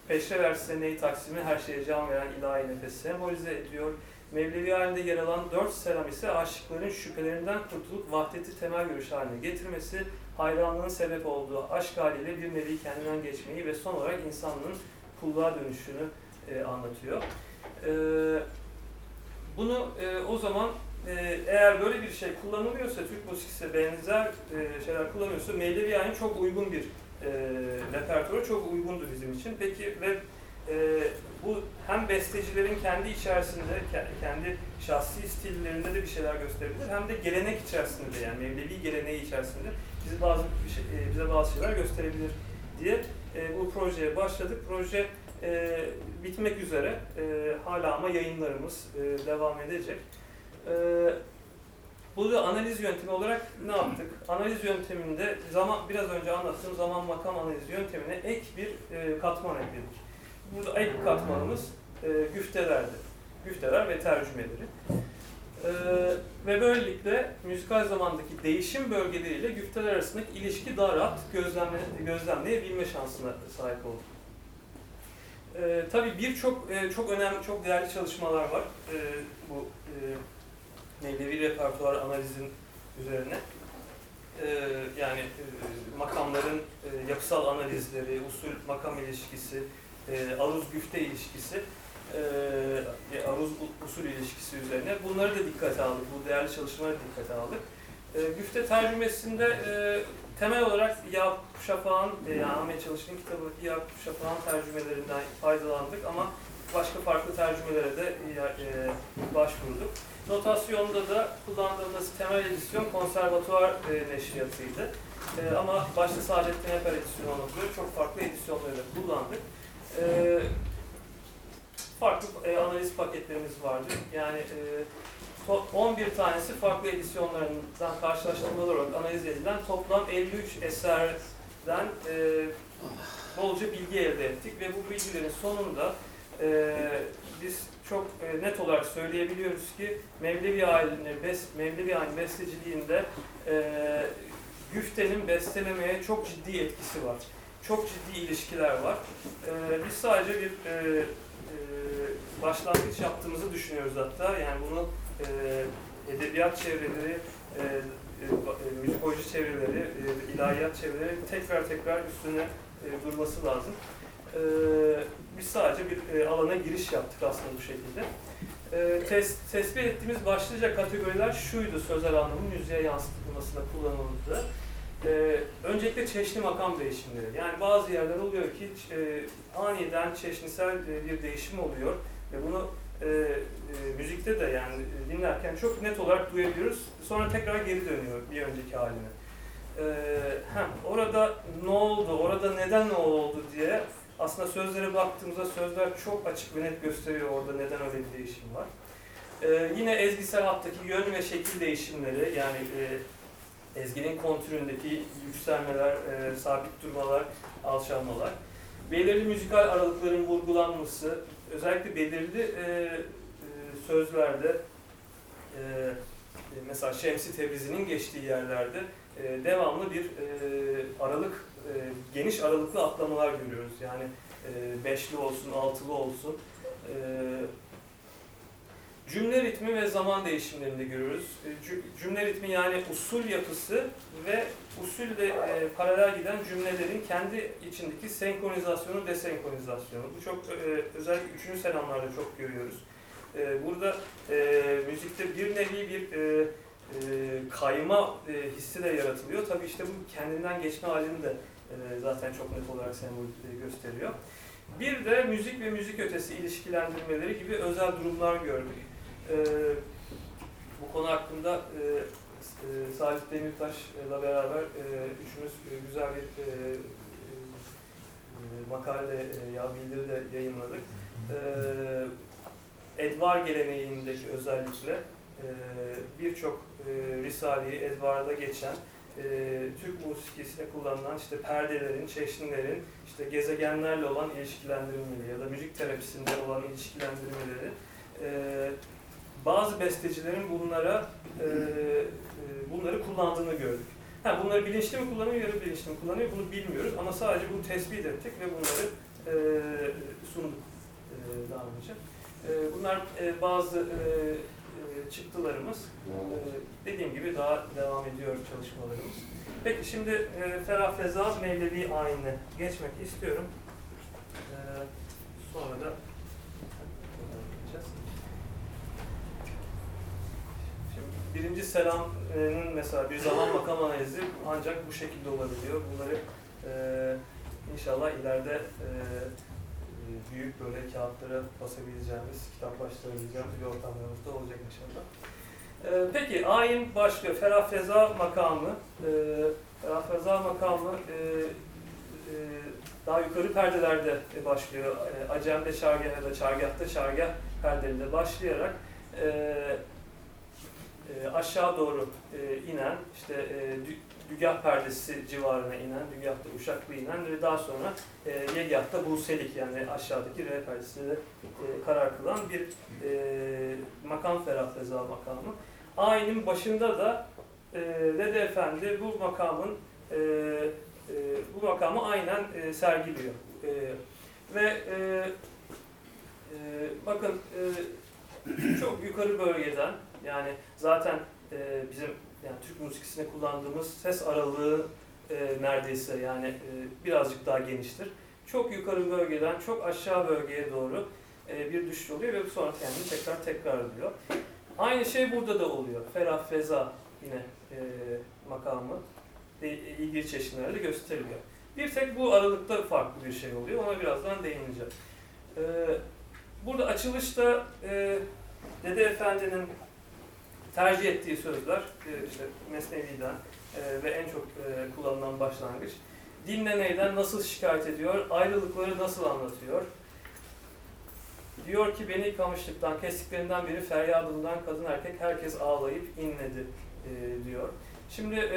peşre verse neyi taksimi her şeye can veren ilahi nefesi sembolize ediyor. Mevlevi halinde yer alan dört selam ise aşıkların şüphelerinden kurtulup vahdeti temel görüş haline getirmesi, hayranlığın sebep olduğu aşk haliyle bir nevi kendinden geçmeyi ve son olarak insanlığın kulluğa dönüşünü e, anlatıyor. E, bunu e, o zaman e, eğer böyle bir şey kullanılıyorsa, Türk musikisi benzer e, şeyler kullanıyorsa Mevlevi yani çok uygun bir e, repertuara çok uygundu bizim için. Peki ve e, bu hem bestecilerin kendi içerisinde, kendi şahsi stillerinde de bir şeyler gösterebilir hem de gelenek içerisinde de yani Mevlevi geleneği içerisinde bize bazı şey, e, bize bazı şeyler gösterebilir diye e, bu projeye başladık. Proje e, bitmek üzere. E, hala ama yayınlarımız e, devam edecek. E, burada analiz yöntemi olarak ne yaptık? Analiz yönteminde zaman biraz önce anlattığım zaman makam analiz yöntemine ek bir e, katman ekledik. Burada ek katmanımız e, güftelerdi. Güfteler ve tercümeleri. Ee, ve böylelikle müzikal zamandaki değişim bölgeleriyle güfteler arasındaki ilişki daha rahat gözlemle, gözlemleyebilme şansına sahip olduk. Ee, tabii birçok e, çok önemli, çok değerli çalışmalar var e, bu e, Mevlevi repertuar analizin üzerine. E, yani e, makamların e, yapısal analizleri, usul makam ilişkisi, e, aruz güfte ilişkisi, e, aruz usul ilişkisi üzerine bunları da dikkate aldık. Bu değerli çalışmaları dikkate aldık. E, güfte tercümesinde e, temel olarak Yakup Şafak'ın, e, Ahmet Çalış'ın kitabındaki Yakup Şafak'ın tercümelerinden faydalandık ama başka farklı tercümelere de e, e, başvurduk. Notasyonda da kullandığımız temel edisyon konservatuvar e, neşriyatıydı. E, ama başta Saadettin Eper edisyonu olmak çok farklı edisyonları da kullandık. E, farklı e, analiz paketlerimiz vardı. Yani e, 11 tanesi farklı edisyonlarından karşılaştırmalar olarak analiz edilen toplam 53 eserden e, bolca bilgi elde ettik ve bu bilgilerin sonunda e, biz çok e, net olarak söyleyebiliyoruz ki Mevlevi ailinin bes, Mevlevi aile besteciliğinde e, güftenin bestelemeye çok ciddi etkisi var. Çok ciddi ilişkiler var. E, biz sadece bir e, başlangıç yaptığımızı düşünüyoruz hatta. Yani bunu e, edebiyat çevreleri, e, e, müzikoloji çevreleri, e, ilahiyat çevreleri tekrar tekrar üstüne e, durması lazım. E, biz sadece bir e, alana giriş yaptık aslında bu şekilde. E, tes, tespit ettiğimiz başlıca kategoriler şuydu sözel anlamın müziğe yansıtılmasında kullanıldı. Ee, öncelikle çeşni makam değişimleri. Yani bazı yerler oluyor ki e, aniden çeşnisel e, bir değişim oluyor ve bunu e, e, müzikte de yani e, dinlerken çok net olarak duyabiliyoruz. Sonra tekrar geri dönüyor bir önceki haline. E, hem orada ne oldu, orada neden ne oldu diye aslında sözlere baktığımızda sözler çok açık ve net gösteriyor orada neden öyle bir değişim var. E, yine ezgisel hattaki yön ve şekil değişimleri yani e, ezginin kontüründeki yükselmeler, e, sabit durmalar, alçalmalar. Belirli müzikal aralıkların vurgulanması, özellikle belirli e, e, sözlerde, e, mesela Şemsi Tebrizi'nin geçtiği yerlerde e, devamlı bir e, aralık, e, geniş aralıklı atlamalar görüyoruz. Yani e, beşli olsun, altılı olsun. E, cümle ritmi ve zaman değişimlerini de görüyoruz. E, cü- cümle ritmi yani usul yapısı ve usulle e, paralel giden cümlelerin kendi içindeki senkronizasyonu, desenkronizasyonu. Bu çok e, özellikle üçüncü selamlarda çok görüyoruz. E, burada e, müzikte bir nevi bir e, e, kayma e, hissi de yaratılıyor. Tabii işte bu kendinden geçme halini de e, zaten çok net olarak sembol e, gösteriyor. Bir de müzik ve müzik ötesi ilişkilendirmeleri gibi özel durumlar gördük. E, bu konu hakkında e, e, Salih Demirtaş'la beraber e, üçümüz e, güzel bir e, e, makale e, ya bildiri de yayınladık. E, Edvar geleneğindeki özellikle e, birçok e, Risale'yi Edvar'da geçen e, Türk musikisinde kullanılan işte perdelerin, çeşnilerin, işte gezegenlerle olan ilişkilendirmeleri ya da müzik terapisinde olan ilişkilendirmeleri e, bazı bestecilerin bunlara e, e, bunları kullandığını gördük. Ha, bunları bilinçli mi kullanıyor ya da bilinçli mi kullanıyor bunu bilmiyoruz ama sadece bunu tespit ettik ve bunları e, sunduk e, daha önce. E, bunlar e, bazı e, e, çıktılarımız. E, dediğim gibi daha devam ediyor çalışmalarımız. Peki şimdi e, Ferah Feza Mevlevi ayinine geçmek istiyorum. E, sonra da geçeceğiz. Şimdi birinci selamın mesela bir zaman makam analizi ancak bu şekilde olabiliyor. Bunları e, inşallah ileride e, büyük böyle kağıtlara basabileceğimiz, kitaplaştırabileceğimiz bir ortamlarımız da olacak inşallah. E, peki ayin başlıyor. Ferah makamı. E, Ferah makamı e, e, daha yukarı perdelerde başlıyor. E, Acem'de çargah ya da çargahta çargah perdelerinde başlayarak e, e, aşağı doğru e, inen, işte e, dü- dügah perdesi civarına inen, dügahta uşaklı inen ve daha sonra e, yegahta buselik yani aşağıdaki re perdesiyle e, karar kılan bir makam ferah feza makamı. Ayinin başında da Dede Efendi bu makamın bu makamı aynen sergiliyor. Ve bakın çok yukarı bölgeden yani zaten e, bizim yani Türk musikisinde kullandığımız ses aralığı e, neredeyse yani e, birazcık daha geniştir. Çok yukarı bölgeden çok aşağı bölgeye doğru e, bir düşüş oluyor ve sonra kendini tekrar tekrar ediyor. Aynı şey burada da oluyor. Ferah Feza yine e, makamı de, ilgili çeşitlerde gösteriliyor. Bir tek bu aralıkta farklı bir şey oluyor. Ona birazdan değineceğim. E, burada açılışta e, Dede Efendi'nin tercih ettiği sözler e, işte Mesnevi'den ve en çok e, kullanılan başlangıç. Dinle neyden nasıl şikayet ediyor, ayrılıkları nasıl anlatıyor. Diyor ki beni kamışlıktan, kestiklerinden biri feryadından kadın erkek herkes ağlayıp inledi e, diyor. Şimdi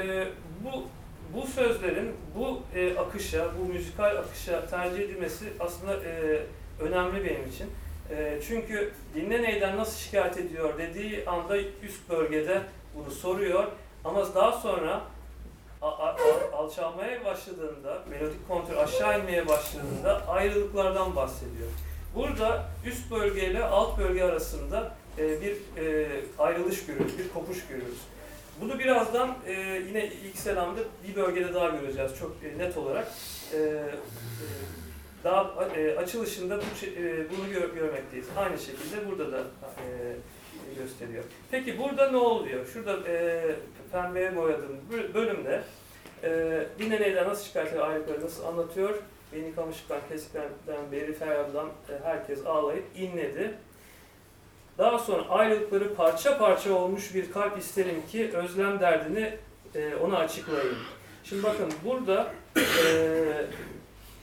bu bu sözlerin bu akışa, bu müzikal akışa tercih edilmesi aslında önemli benim için. E, çünkü dinle neyden nasıl şikayet ediyor dediği anda üst bölgede bunu soruyor. Ama daha sonra alçalmaya başladığında, melodik kontrol aşağı inmeye başladığında ayrılıklardan bahsediyor. Burada üst bölge ile alt bölge arasında e, bir e, ayrılış görüyoruz, bir kopuş görüyoruz. Bunu birazdan e, yine ilk selamda bir bölgede daha göreceğiz çok e, net olarak. E, e, daha e, açılışında bu, e, bunu gör, görmekteyiz. Aynı şekilde burada da e, gösteriyor. Peki burada ne oluyor? Şurada e, pembeye boyadığım bö- bölümde e, dinleneyden nasıl şikayet ediyor, ayrılıkları nasıl anlatıyor? Beni kamışlıktan, kesiklerden, beri feryadından e, herkes ağlayıp inledi. Daha sonra ayrılıkları parça parça olmuş bir kalp isterim ki özlem derdini e, ona açıklayayım. Şimdi bakın burada e,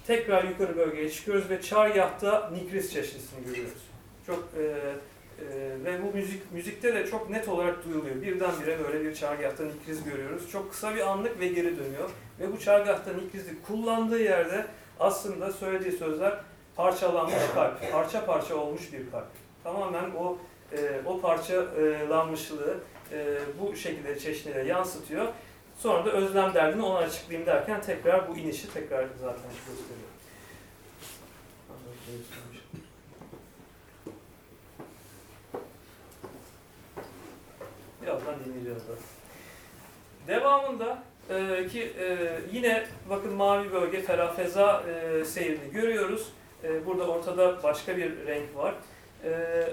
tekrar yukarı bölgeye çıkıyoruz ve çargahta Nikris çeşnisini görüyoruz. Çok e, e, ve bu müzik müzikte de çok net olarak duyuluyor. Birdenbire böyle bir çargahta Nikriz görüyoruz. Çok kısa bir anlık ve geri dönüyor. Ve bu çargahta Nikriz'i kullandığı yerde aslında söylediği sözler parçalanmış kalp, parça parça olmuş bir kalp. Tamamen o e, o parçalanmışlığı e, bu şekilde çeşnilere yansıtıyor. Sonra da özlem derdini ona açıklayayım derken tekrar bu inişi tekrar zaten gösteriyor. Birazdan dinleyeceğiz zaten. Devamında e, ki e, yine bakın mavi bölge ferah feza e, seyrini görüyoruz. E, burada ortada başka bir renk var. E,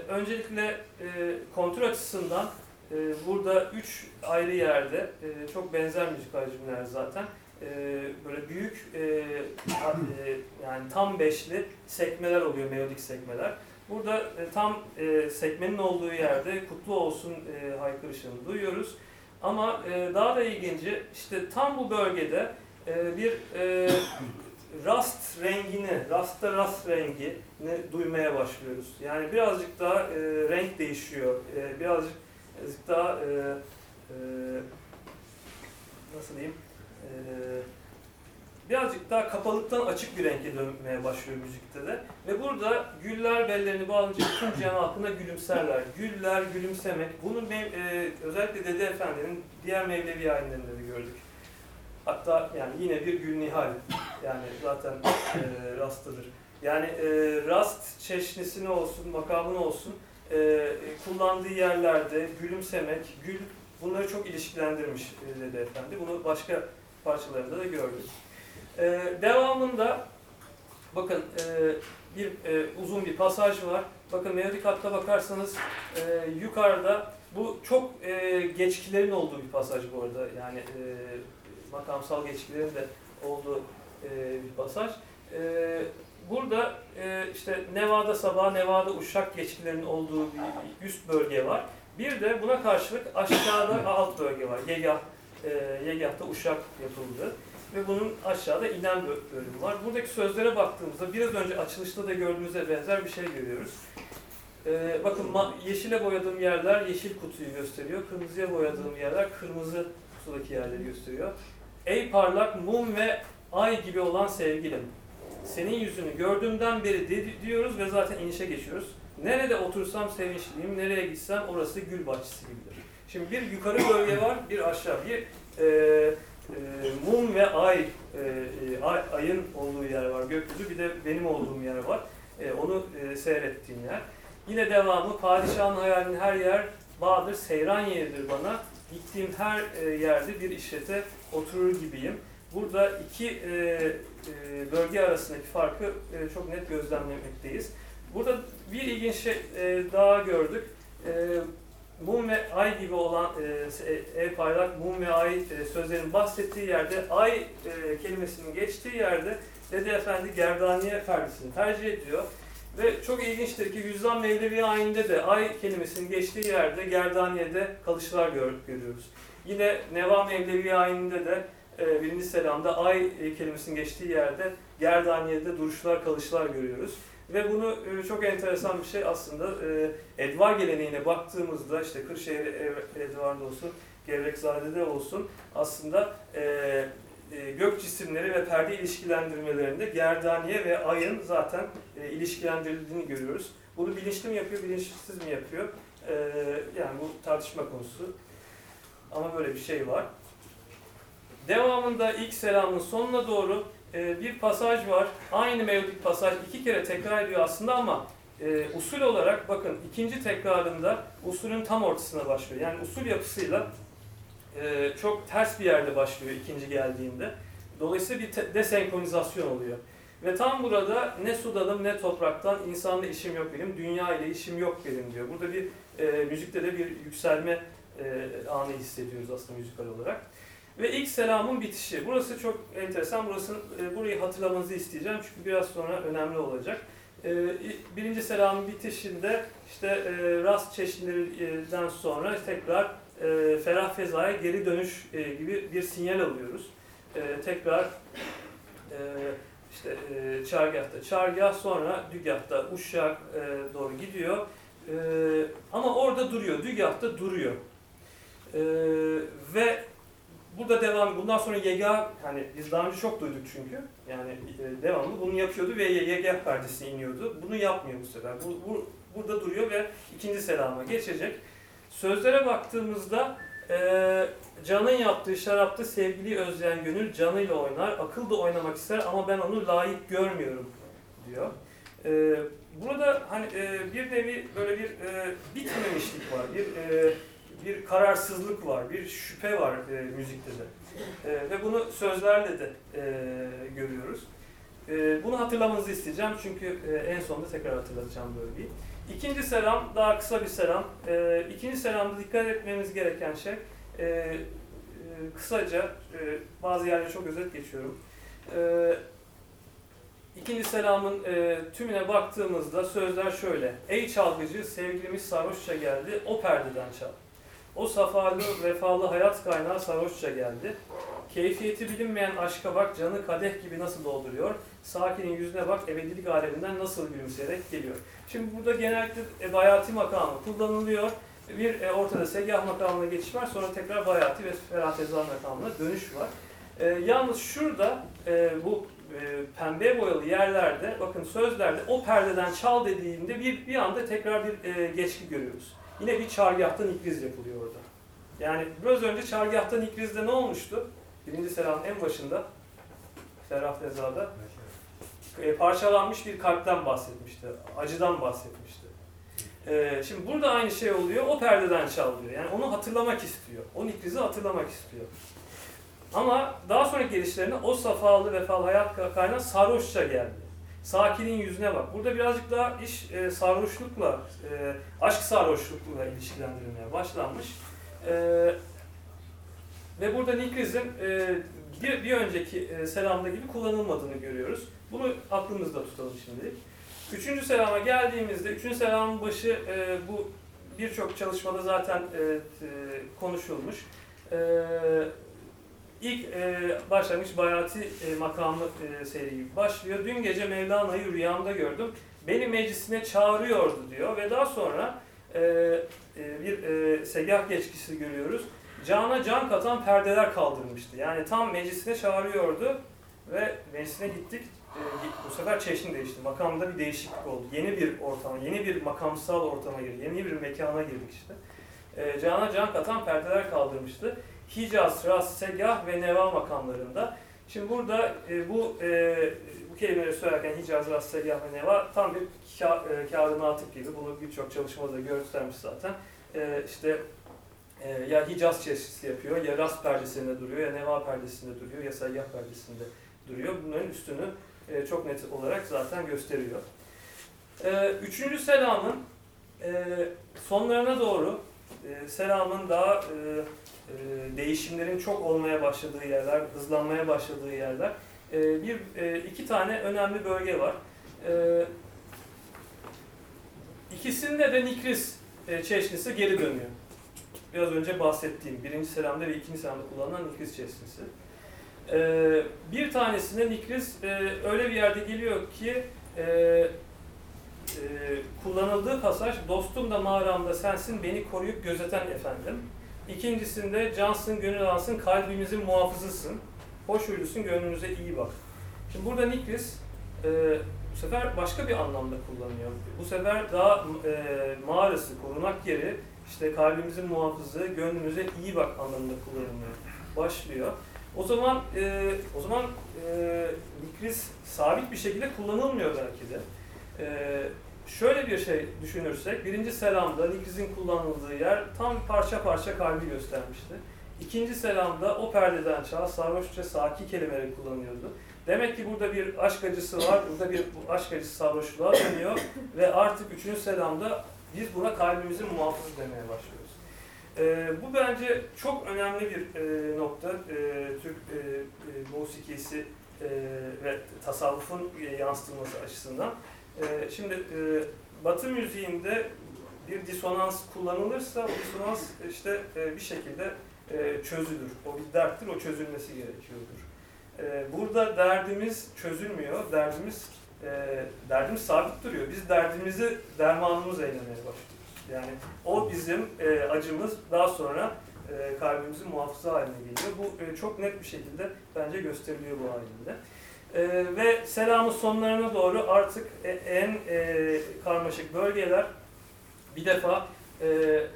öncelikle e, kontrol açısından e, burada üç ayrı yerde e, çok benzer müzik hacimler zaten. E, böyle büyük e, e, yani tam beşli sekmeler oluyor melodik sekmeler. Burada e, tam e, sekmenin olduğu yerde kutlu olsun e, haykırışını duyuyoruz. Ama e, daha da ilginci işte tam bu bölgede e, bir e, rast rengini, rasta rast rengini duymaya başlıyoruz. Yani birazcık daha e, renk değişiyor. E, birazcık, birazcık daha e, e, nasıl diyeyim? E, birazcık daha kapalıktan açık bir renke dönmeye başlıyor müzikte de. Ve burada güller bellerini bağlayınca bütün cihan halkına gülümserler. Güller, gülümsemek. Bunu mev- e, özellikle Dede Efendi'nin diğer Mevlevi ayinlerinde de gördük. Hatta yani yine bir gül nihal. Yani zaten e, rastıdır. Yani e, rast çeşnisine olsun, makamına olsun e, kullandığı yerlerde gülümsemek, gül bunları çok ilişkilendirmiş e, Dede Efendi. Bunu başka parçalarında da gördük. E, devamında bakın e, bir e, uzun bir pasaj var. Bakın melodik hatta bakarsanız e, yukarıda bu çok e, geçkilerin olduğu bir pasaj bu arada. Yani e, makamsal geçkilerin de olduğu e, bir pasaj. E, burada e, işte Nevada Sabah, Nevada Uşak geçkilerinin olduğu bir üst bölge var. Bir de buna karşılık aşağıda alt bölge var. Yegah, e, Yegah'ta Uşak yapıldı ve bunun aşağıda inen bö- bölümü var. Buradaki sözlere baktığımızda biraz önce açılışta da gördüğümüze benzer bir şey görüyoruz. Ee, bakın yeşile boyadığım yerler yeşil kutuyu gösteriyor. Kırmızıya boyadığım yerler kırmızı kutudaki yerleri gösteriyor. Ey parlak mum ve ay gibi olan sevgilim. Senin yüzünü gördüğümden beri diyoruz ve zaten inişe geçiyoruz. Nerede otursam sevinçliyim, nereye gitsem orası gül bahçesi gibidir. Şimdi bir yukarı bölge var, bir aşağı. Bir e, e, mum ve ay, e, e, ay, ayın olduğu yer var gökyüzü. Bir de benim olduğum yer var. E, onu e, seyrettiğim yer. Yine devamı padişahın hayalinin her yer bağdır, seyran yeridir bana. Gittiğim her e, yerde bir işlete oturur gibiyim. Burada iki e, e, bölge arasındaki farkı e, çok net gözlemlemekteyiz. Burada bir ilginç şey e, daha gördük. Mum ve ay gibi olan e, ev parlak mum ve ay e, sözlerin bahsettiği yerde ay kelimesinin geçtiği yerde Dede Efendi Gerdaniye perdesini tercih ediyor. Ve çok ilginçtir ki Yüzdan Mevlevi ayinde de ay kelimesinin geçtiği yerde Gerdaniye'de kalışlar gör, görüyoruz. Yine Neva Mevlevi ayinde de e, birinci selamda ay e, kelimesinin geçtiği yerde Gerdaniye'de duruşlar kalışlar görüyoruz. Ve bunu e, çok enteresan bir şey aslında e, Edvar geleneğine baktığımızda işte Kırşehir Edvar'da olsun, Gevrekzade'de olsun aslında gök cisimleri ve perde ilişkilendirmelerinde Gerdaniye ve Ay'ın zaten ilişkilendirildiğini görüyoruz. Bunu bilinçli mi yapıyor, bilinçsiz mi yapıyor? Yani bu tartışma konusu. Ama böyle bir şey var. Devamında ilk selamın sonuna doğru e, bir pasaj var. Aynı melodik pasaj iki kere tekrar ediyor aslında ama e, usul olarak bakın ikinci tekrarında usulün tam ortasına başlıyor. Yani usul yapısıyla e, çok ters bir yerde başlıyor ikinci geldiğinde. Dolayısıyla bir desenkronizasyon oluyor. Ve tam burada ne sudanım ne topraktan insanla işim yok benim, dünya ile işim yok benim diyor. Burada bir e, müzikte de bir yükselme e, anı hissediyoruz aslında müzikal olarak. Ve ilk selamın bitişi. Burası çok enteresan. Burası, e, burayı hatırlamanızı isteyeceğim çünkü biraz sonra önemli olacak. E, birinci selamın bitişinde işte e, rast çeşitlerinden sonra tekrar e, ferah fezaya geri dönüş e, gibi bir sinyal alıyoruz. E, tekrar e, işte e, çargahta çargah sonra dügahta uşak e, doğru gidiyor. E, ama orada duruyor, dügahta duruyor. E, ve burada devam, bundan sonra yega, hani biz daha önce çok duyduk çünkü, yani e, devamlı bunu yapıyordu ve yega perdesi iniyordu. Bunu yapmıyor bu sefer. Bu, bu, burada duruyor ve ikinci selama geçecek. Sözlere baktığımızda Ee, canın yaptığı şarapta sevgiliyi özleyen gönül canıyla oynar. Akıl da oynamak ister ama ben onu layık görmüyorum diyor. Ee, burada hani e, bir nevi böyle bir e, bitmemişlik var. Bir e, bir kararsızlık var, bir şüphe var e, müzikte de. E, ve bunu sözlerle de e, görüyoruz. E, bunu hatırlamanızı isteyeceğim çünkü e, en sonunda tekrar hatırlatacağım bölgeyi. İkinci selam daha kısa bir selam. E, ikinci selamda dikkat etmemiz gereken şey e, e, kısaca e, bazı yerleri çok özet geçiyorum. E, ikinci selamın e, tümüne baktığımızda sözler şöyle. Ey çalgıcı sevgilimiz sarhoşça geldi o perdeden çal. O safalı vefalı hayat kaynağı sarhoşça geldi. Keyfiyeti bilinmeyen aşka bak canı kadeh gibi nasıl dolduruyor. Sakinin yüzüne bak ebedilik aleminden nasıl gülümseyerek geliyor. Şimdi burada genellikle e, bayati makamı kullanılıyor. Bir e, ortada segah makamına geçiş var. Sonra tekrar bayati ve feratezar makamına dönüş var. E, yalnız şurada e, bu e, pembe boyalı yerlerde bakın sözlerde o perdeden çal dediğinde bir, bir anda tekrar bir e, geçki görüyoruz. Yine bir çargahtan ikriz yapılıyor orada. Yani biraz önce çargahtan ikrizde ne olmuştu? Birinci selamın en başında Ferah Feza'da e, parçalanmış bir kalpten bahsetmişti. Acıdan bahsetmişti. E, şimdi burada aynı şey oluyor. O perdeden çalıyor. Yani onu hatırlamak istiyor. O ikrizi hatırlamak istiyor. Ama daha sonraki gelişlerine o safalı vefalı hayat kaynağı sarhoşça geldi. Sakinin yüzüne bak. Burada birazcık daha iş e, sarhoşlukla, e, aşk sarhoşlukla ilişkilendirilmeye başlanmış. E, ve burada Nikriz'in e, bir, bir önceki e, selamda gibi kullanılmadığını görüyoruz. Bunu aklımızda tutalım şimdilik. Üçüncü selama geldiğimizde, üçüncü selamın başı e, bu birçok çalışmada zaten e, e, konuşulmuş. E, ilk e, başlangıç Bayati e, makamı e, seri başlıyor. Dün gece Mevlana'yı rüyamda gördüm. Beni meclisine çağırıyordu diyor ve daha sonra e, e, bir e, segah geçkisi görüyoruz. Cana can katan perdeler kaldırmıştı. Yani tam meclisine çağırıyordu ve meclisine gittik. E, bu sefer çeşni değişti. Makamda bir değişiklik oldu. Yeni bir ortama, yeni bir makamsal ortama girdik. Yeni bir mekana girdik işte. E, cana can katan perdeler kaldırmıştı. Hicaz, Ras, Segah ve Neva makamlarında. Şimdi burada e, bu e, bu kelimeleri söylerken Hicaz, Ras, Segah ve Neva tam bir ka, e, kağıdına atıp gibi. Bunu birçok çalışmada göstermiş zaten. E, işte e, ya Hicaz çeşitli yapıyor, ya Ras perdesinde duruyor, ya Neva perdesinde duruyor, ya Segah perdesinde duruyor. Bunların üstünü e, çok net olarak zaten gösteriyor. E, üçüncü selamın e, sonlarına doğru e, selamın daha e, e, değişimlerin çok olmaya başladığı yerler, hızlanmaya başladığı yerler. E, bir e, iki tane önemli bölge var. E, ikisinde de Nikris e, çeşnisi geri dönüyor. Biraz önce bahsettiğim birinci selamda ve ikinci selamda kullanılan Nikris çeşnisi. E, bir tanesinde Nikris e, öyle bir yerde geliyor ki e, kullanıldığı pasaj dostum da mağaramda sensin beni koruyup gözeten efendim. İkincisinde cansın, gönül alsın, kalbimizin muhafızısın. Hoş huylusun, gönlünüze iyi bak. Şimdi burada Nikris e, bu sefer başka bir anlamda kullanıyor. Bu sefer daha e, mağarası, korunak yeri, işte kalbimizin muhafızı, gönlünüze iyi bak anlamında kullanılmaya başlıyor. O zaman e, o zaman e, Nikris sabit bir şekilde kullanılmıyor belki de. E, şöyle bir şey düşünürsek, birinci selamda Nikriz'in kullanıldığı yer tam parça parça kalbi göstermişti. İkinci selamda o perdeden çağ sarhoşça saki kelimeleri kullanıyordu. Demek ki burada bir aşk acısı var, burada bir aşk acısı sarhoşluğa dönüyor ve artık üçüncü selamda biz buna kalbimizin muhafızı demeye başlıyoruz. E, bu bence çok önemli bir e, nokta e, Türk e, e, musikisi e, ve tasavvufun e, yansıtılması açısından. E, şimdi e, Batı müziğinde bir disonans kullanılırsa o disonans işte e, bir şekilde e, çözülür. O bir derttir, o çözülmesi gerekiyordur. Burada derdimiz çözülmüyor, derdimiz derdimiz sabit duruyor. Biz derdimizi dermanımız eylemeye başlıyoruz. Yani o bizim acımız daha sonra e, kalbimizin muhafızı haline geliyor. Bu çok net bir şekilde bence gösteriliyor bu halinde. E, ve selamın sonlarına doğru artık e, en e, karmaşık bölgeler bir defa e, e,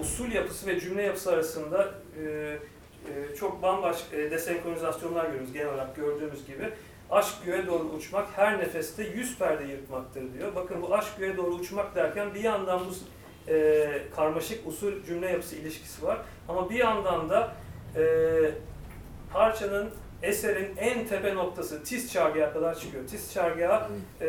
usul yapısı ve cümle yapısı arasında e, e, çok bambaşka e, desenkronizasyonlar görüyoruz genel olarak gördüğümüz gibi. Aşk göğe doğru uçmak her nefeste yüz perde yırtmaktır diyor. Bakın bu aşk göğe doğru uçmak derken bir yandan bu e, karmaşık usul cümle yapısı ilişkisi var. Ama bir yandan da e, parçanın eserin en tepe noktası Tiz Çargı'ya kadar çıkıyor. Tiz Çargı'ya e,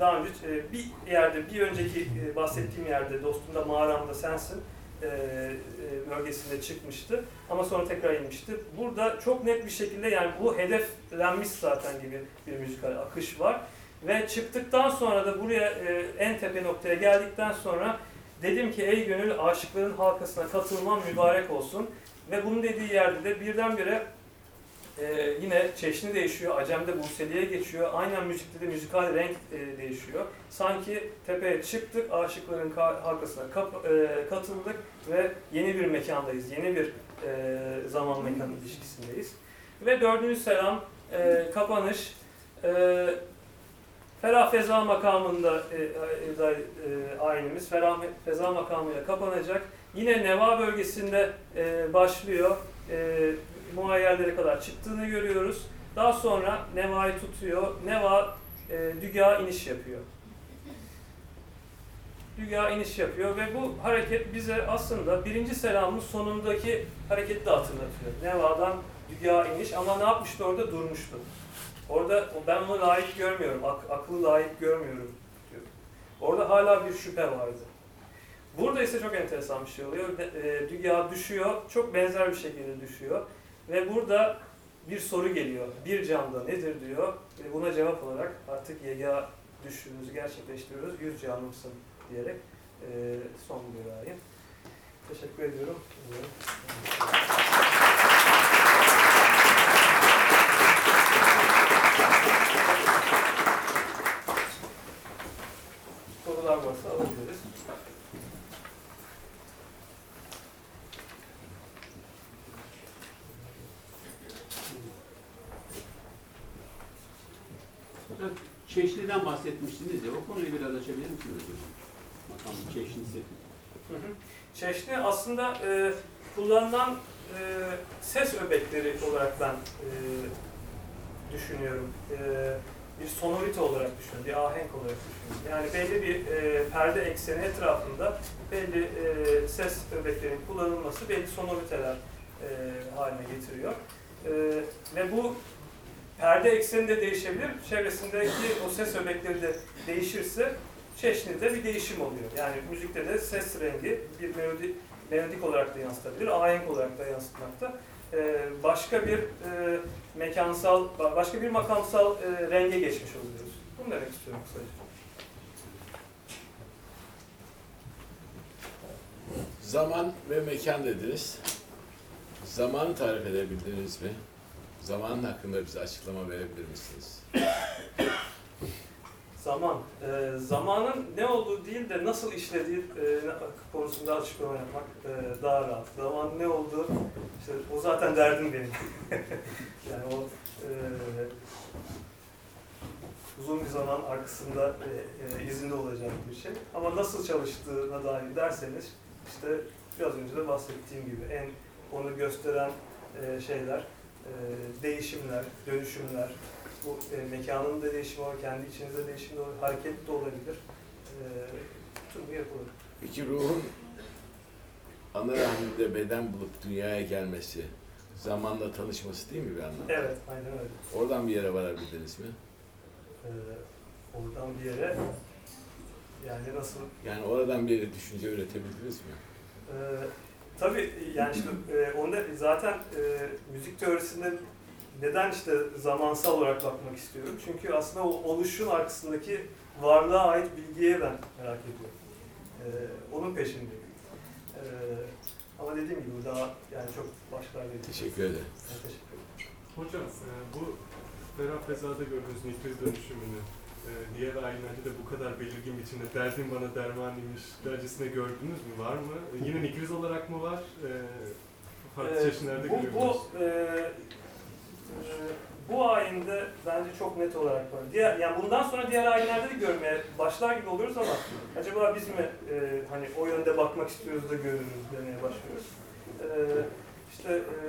daha önce e, bir yerde, bir önceki e, bahsettiğim yerde dostumda mağaramda sensin e, e, bölgesinde çıkmıştı. Ama sonra tekrar inmişti. Burada çok net bir şekilde yani bu hedeflenmiş zaten gibi bir müzikal akış var. Ve çıktıktan sonra da buraya e, en tepe noktaya geldikten sonra dedim ki ey gönül aşıkların halkasına katılmam mübarek olsun. Ve bunun dediği yerde de birdenbire ee, yine çeşni değişiyor, Acem'de Burseli'ye geçiyor. Aynen müzikte de müzikal renk e, değişiyor. Sanki tepeye çıktık, aşıkların halkasına kap, e, katıldık ve yeni bir mekandayız, yeni bir e, zaman mekan ilişkisindeyiz. Ve dördüncü selam, e, kapanış. E, Ferah Feza makamında e, e, e, ayinimiz, Ferah Feza makamıyla kapanacak. Yine Neva bölgesinde e, başlıyor. E, muayyerlere kadar çıktığını görüyoruz. Daha sonra Neva'yı tutuyor. Neva e, dügağa iniş yapıyor. Dügağa iniş yapıyor ve bu hareket bize aslında birinci selamın sonundaki hareketi de hatırlatıyor. Neva'dan dügağa iniş ama ne yapmıştı orada? Durmuştu. Orada ben onu layık görmüyorum, ak, aklı layık görmüyorum diyor. Orada hala bir şüphe vardı. Burada ise çok enteresan bir şey oluyor. E, dügağa düşüyor, çok benzer bir şekilde düşüyor. Ve burada bir soru geliyor. Bir canda nedir diyor. Ve buna cevap olarak artık yega düşüşümüzü gerçekleştiriyoruz. Yüz canlımsın diyerek e, son buyurayım. Teşekkür ediyorum.
Çeşniden bahsetmiştiniz ya, o konuyu biraz açabilir misiniz hocam? Makam çeşnisi.
Çeşni aslında e, kullanılan e, ses öbekleri olarak ben e, düşünüyorum. E, bir sonorite olarak düşünüyorum, bir ahenk olarak düşünüyorum. Yani belli bir e, perde ekseni etrafında belli e, ses öbeklerinin kullanılması belli sonoriteler e, haline getiriyor. E, ve bu perde ekseni de değişebilir. Çevresindeki o ses öbekleri de değişirse çeşnide bir değişim oluyor. Yani müzikte de ses rengi bir melodi, melodik olarak da yansıtabilir, ahenk olarak da yansıtmakta. Ee, başka bir e, mekansal, başka bir makamsal e, renge geçmiş oluyoruz. Bunu demek istiyorum kısaca.
Zaman ve mekan dediniz. Zamanı tarif edebildiniz mi? Zamanın hakkında bize açıklama verebilir misiniz?
Zaman. E, zamanın ne olduğu değil de nasıl işlediği e, konusunda açıklama yapmak e, daha rahat. Zaman ne olduğu, işte o zaten derdim benim. yani o e, uzun bir zaman arkasında e, e, izinde olacak bir şey. Ama nasıl çalıştığına dair derseniz, işte biraz önce de bahsettiğim gibi en onu gösteren e, şeyler, e, değişimler, dönüşümler, bu e, mekanın da değişimi var, kendi içinizde değişim de olur, hareket de olabilir. E, tüm bu yapılır.
Peki ruhun ana rahminde beden bulup dünyaya gelmesi, zamanla tanışması değil mi bir anlamda?
Evet, aynen öyle.
Oradan bir yere varabildiniz mi?
E, oradan bir yere, yani nasıl?
Yani oradan bir yere düşünce üretebildiniz mi?
E, tabii yani işte e, onda zaten e, müzik teorisinde neden işte zamansal olarak bakmak istiyorum? Çünkü aslında o oluşun arkasındaki varlığa ait bilgiye ben merak ediyorum. Ee, onun peşindeyim. Ee, ama dediğim gibi daha yani çok başlar değil.
Teşekkür ederim.
Ben teşekkür ederim.
Hocam e, bu Ferah Feza'da gördüğünüz nefes dönüşümünü e, diğer ayinlerde de bu kadar belirgin biçimde derdin bana dermanıymış derecesinde gördünüz mü? Var mı? E, yine nikriz olarak mı var? Farklı
Ee,
çeşitlerde
bu,
görüyoruz.
bu e, e, bu ayinde bence çok net olarak var. Diğer, yani bundan sonra diğer ayinlerde de görmeye başlar gibi oluyoruz ama acaba biz mi e, hani o yönde bakmak istiyoruz da görürüz demeye başlıyoruz. E, işte e,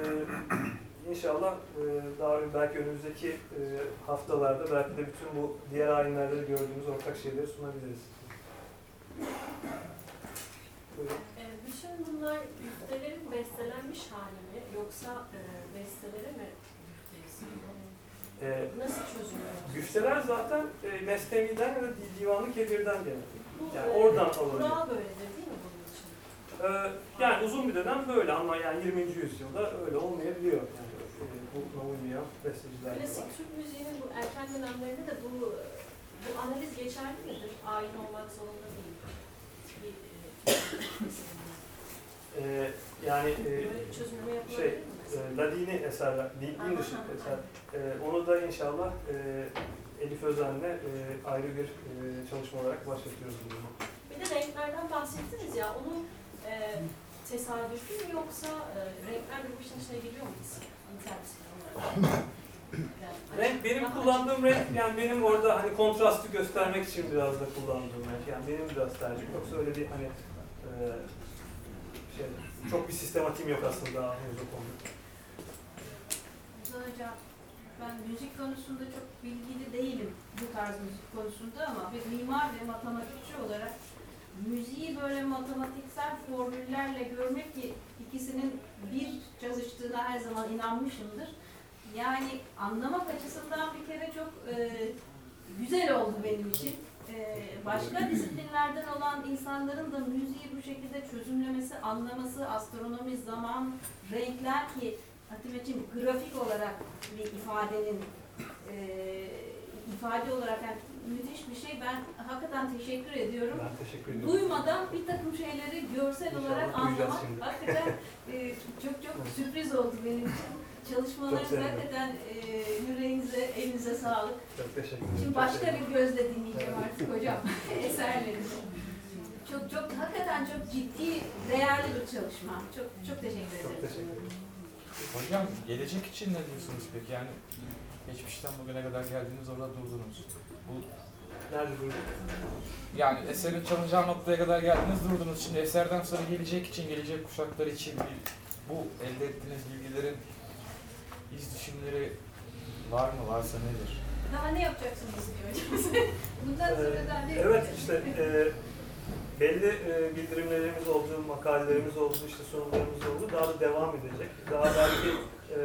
inşallah e, daha belki önümüzdeki e, haftalarda belki de bütün bu diğer ayinlerde de gördüğümüz ortak şeyleri sunabiliriz. Buyurun.
Ee, bütün bunlar güftelerin bestelenmiş hali mi yoksa e, bestelere mi?
E,
Nasıl çözülüyor?
güfteler zaten e, Mesnevi'den ya da Divan-ı Kebir'den.
Bu,
Yani
e,
oradan alınıyor.
Kural böyledir değil mi bunun için?
Ee, yani uzun bir dönem böyle ama yani 20. yüzyılda öyle olmayabiliyor. Yani besteciler
Klasik
var.
Türk müziğinin bu erken dönemlerinde de bu bu analiz geçerli midir? Ayin olmak zorunda değil. Bir, e.
Ee, yani e, şey, e, Ladini din
Aha,
dışı eser. E, onu da inşallah e, Elif Özen'le e, ayrı bir e, çalışma olarak başlatıyoruz bunu.
Bir de renklerden bahsettiniz ya, onu e, tesadüfi mi yoksa e, renkler de bu işin içine giriyor mu
Renk, benim kullandığım renk, yani benim orada hani kontrastı göstermek için biraz da kullandığım renk. Yani benim biraz tercihim. Yoksa öyle bir hani e, şey, çok bir sistematiğim yok aslında henüz o konuda.
Ben müzik konusunda çok bilgili değilim bu tarz müzik konusunda ama bir mimar ve matematikçi olarak müziği böyle matematiksel formüllerle görmek ki ikisinin bir çalıştığına her zaman inanmışımdır. Yani anlamak açısından bir kere çok e, güzel oldu benim için. E, başka disiplinlerden olan insanların da müziği bu şekilde çözümlemesi, anlaması, astronomi, zaman, renkler ki Hatice'cim grafik olarak bir ifadenin e, ifade olarak yani müthiş bir şey. Ben hakikaten teşekkür ediyorum.
Ben teşekkür ediyorum.
Duymadan bir takım şeyleri görsel
İnşallah
olarak anlamak
şimdi.
hakikaten e, çok çok sürpriz oldu benim için. Çalışmalarınız hakikaten e, yüreğinize, elinize sağlık.
Çok teşekkür ederim.
Şimdi
Çok
başka bir gözle dinleyeceğim artık hocam eserlerinizi. Çok çok hakikaten çok ciddi, değerli bir çalışma. Çok çok teşekkür
Çok
ederim.
teşekkür ederim.
Hocam gelecek için ne diyorsunuz peki? Yani geçmişten bugüne kadar geldiniz orada durdunuz. Bu
Nerede durduk?
yani eserin çalacağı noktaya kadar geldiniz durdunuz. Şimdi eserden sonra gelecek için, gelecek kuşaklar için bu elde ettiğiniz bilgilerin iz düşümleri var mı? Varsa nedir?
Daha ne yapacaksınız diyor hocam. Bundan sonra daha ne
Evet işte e, belli e, bildirimlerimiz oldu, makalelerimiz oldu, işte sunumlarımız oldu. Daha da devam edecek. Daha belki e,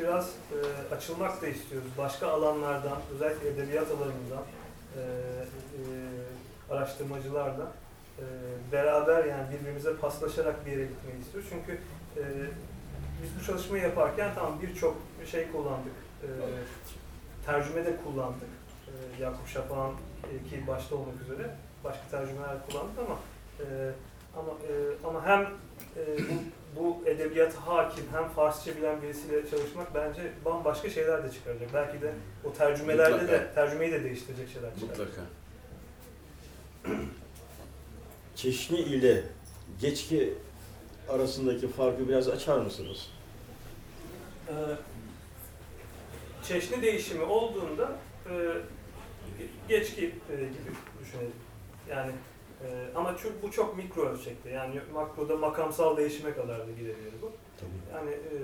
biraz e, açılmak da istiyoruz. Başka alanlardan, özellikle edebiyat alanından, e, e, araştırmacılarla e, beraber yani birbirimize paslaşarak bir yere gitmeyi istiyoruz. Çünkü e, biz bu çalışmayı yaparken tamam birçok şey kullandık. E, tercüme de kullandık. E, Yakup Şafak'ın e, ki başta olmak üzere başka tercümeler kullandık ama e, ama e, ama hem e, bu, bu edebiyata hakim hem Farsça bilen birisiyle çalışmak bence bambaşka şeyler de çıkaracak. Belki de o tercümelerde de
Mutlaka.
tercümeyi de değiştirecek şeyler çıkaracak.
Mutlaka.
Çeşni ile geçki arasındaki farkı biraz açar mısınız?
Ee, çeşni değişimi olduğunda e, geçki e, gibi düşünelim. Yani e, ama çok, bu çok mikro ölçekte. Yani makroda makamsal değişime kadar da gidebilir bu. Yani e,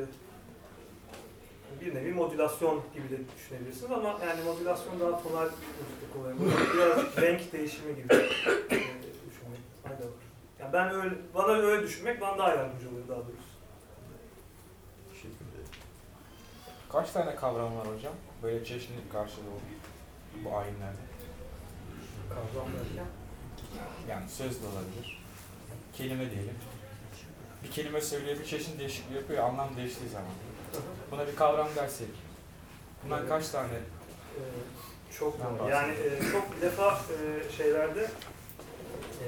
bir nevi modülasyon gibi de düşünebilirsiniz ama yani modülasyon daha tonal müzikte kullanılıyor. Biraz renk değişimi gibi e, düşünmek fayda var. Yani ben öyle, bana öyle düşünmek bana daha yardımcı oluyor daha doğrusu.
Teşekkür ederim.
Kaç tane kavram var hocam? Böyle çeşitli karşılığı bu ayinlerde.
Kavram derken.
Yani söz de olabilir. Kelime diyelim. Bir kelime söylüyor, bir çeşit değişikliği yapıyor, anlam değiştiği zaman. Buna bir kavram dersek. Bundan
Evet.
kaç tane?
Ee, çok. Yani e, çok defa e, şeylerde e,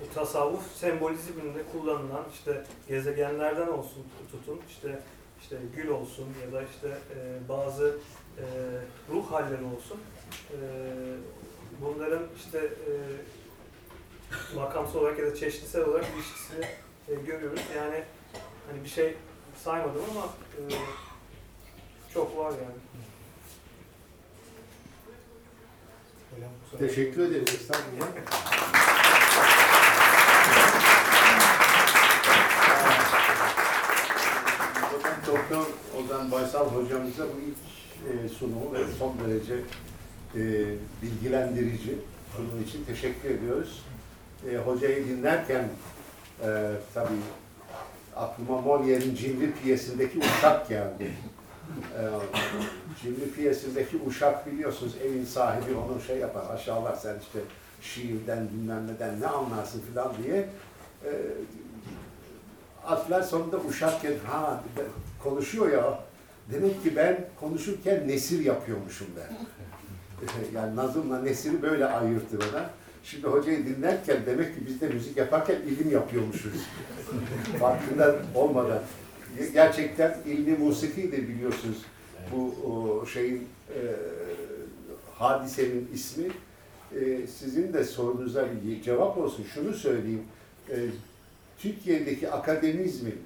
bu tasavvuf sembolizminde kullanılan işte gezegenlerden olsun tutun işte işte gül olsun ya da işte e, bazı e, ruh halleri olsun. E, bunların işte e, makamsal olarak ya da çeşitsel olarak ilişkisini e, görüyoruz. Yani hani bir şey saymadım ama e, Çok var yani.
Teşekkür ederiz. Estağfurullah. Doktor Ozan Baysal hocamıza bu ilk e, sunumu ve son derece e, bilgilendirici sunum için teşekkür ediyoruz. E, hocayı dinlerken e, tabii aklıma Molière'in Cimri piyesindeki uşak geldi. E, Cimri piyesindeki uşak biliyorsunuz evin sahibi onun şey yapar aşağılar sen işte şiirden bilmem neden ne anlarsın filan diye. E, atlar sonunda uşakken ha bir de konuşuyor ya demek ki ben konuşurken nesir yapıyormuşum ben. yani Nazım'la nesiri böyle ayırtır ona. Şimdi hocayı dinlerken demek ki biz de müzik yaparken ilim yapıyormuşuz. Farkında olmadan. Gerçekten ilmi musiki de biliyorsunuz bu o, şeyin e, hadisenin ismi. E, sizin de sorunuza bir cevap olsun. Şunu söyleyeyim. E, Türkiye'deki akademizmin,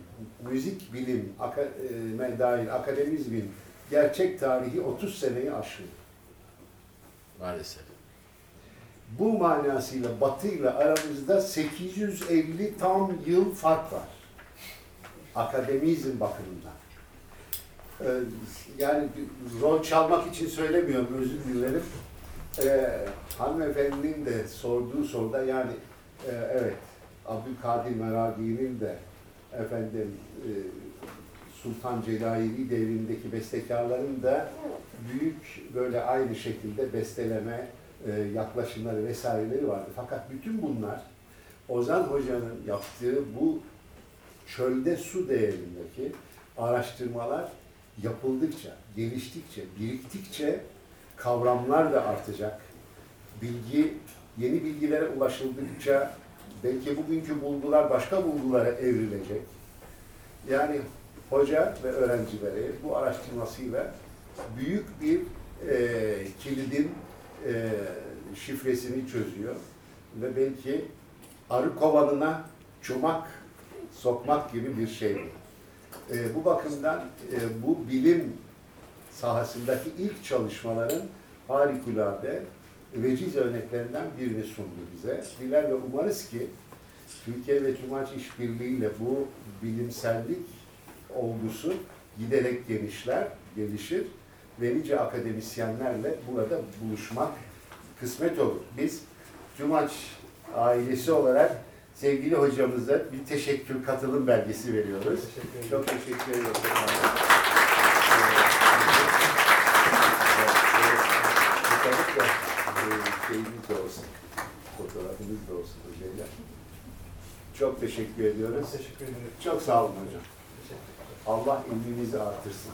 müzik bilim aka- e, dair akademizmin gerçek tarihi 30 seneyi aşıyor.
Maalesef.
Bu manasıyla Batı ile aramızda 850 tam yıl fark var. Akademizm bakımından. Ee, yani rol çalmak için söylemiyorum, özür dilerim. Ee, hanımefendinin de sorduğu soruda yani e, evet Abdülkadir Meragi'nin de efendim e, Sultan Celalevi devrindeki bestekarların da büyük böyle aynı şekilde besteleme yaklaşımları vesaireleri vardı. Fakat bütün bunlar Ozan Hoca'nın yaptığı bu çölde su değerindeki araştırmalar yapıldıkça, geliştikçe, biriktikçe kavramlar da artacak. Bilgi, yeni bilgilere ulaşıldıkça belki bugünkü bulgular başka bulgulara evrilecek. Yani hoca ve öğrencileri bu araştırmasıyla büyük bir e, kilidin e, şifresini çözüyor ve belki arı kovanına çomak sokmak gibi bir şey bu. E, bu bakımdan e, bu bilim sahasındaki ilk çalışmaların harikulade veciz örneklerinden birini sundu bize. Diler ve umarız ki Türkiye ve Tumaç işbirliğiyle bu bilimsellik olgusu giderek genişler, gelişir ve nice akademisyenlerle burada buluşmak kısmet olur. Biz Cumaç ailesi olarak sevgili hocamıza bir teşekkür katılım belgesi veriyoruz.
Teşekkür.
Çok teşekkür ediyoruz. Şeyimiz de olsun, fotoğrafımız da olsun hocayla. Çok teşekkür ediyoruz.
Teşekkür ederim.
Çok sağ olun hocam. Allah ilminizi artırsın.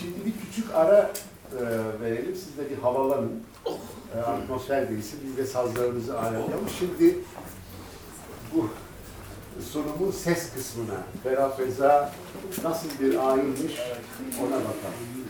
Şimdi bir küçük ara e, verelim. Siz de bir havalanın. E, atmosfer değilsin. Biz de sazlarımızı ayarlayalım. Şimdi bu sunumun ses kısmına Ferah Feza nasıl bir ayinmiş ona bakalım.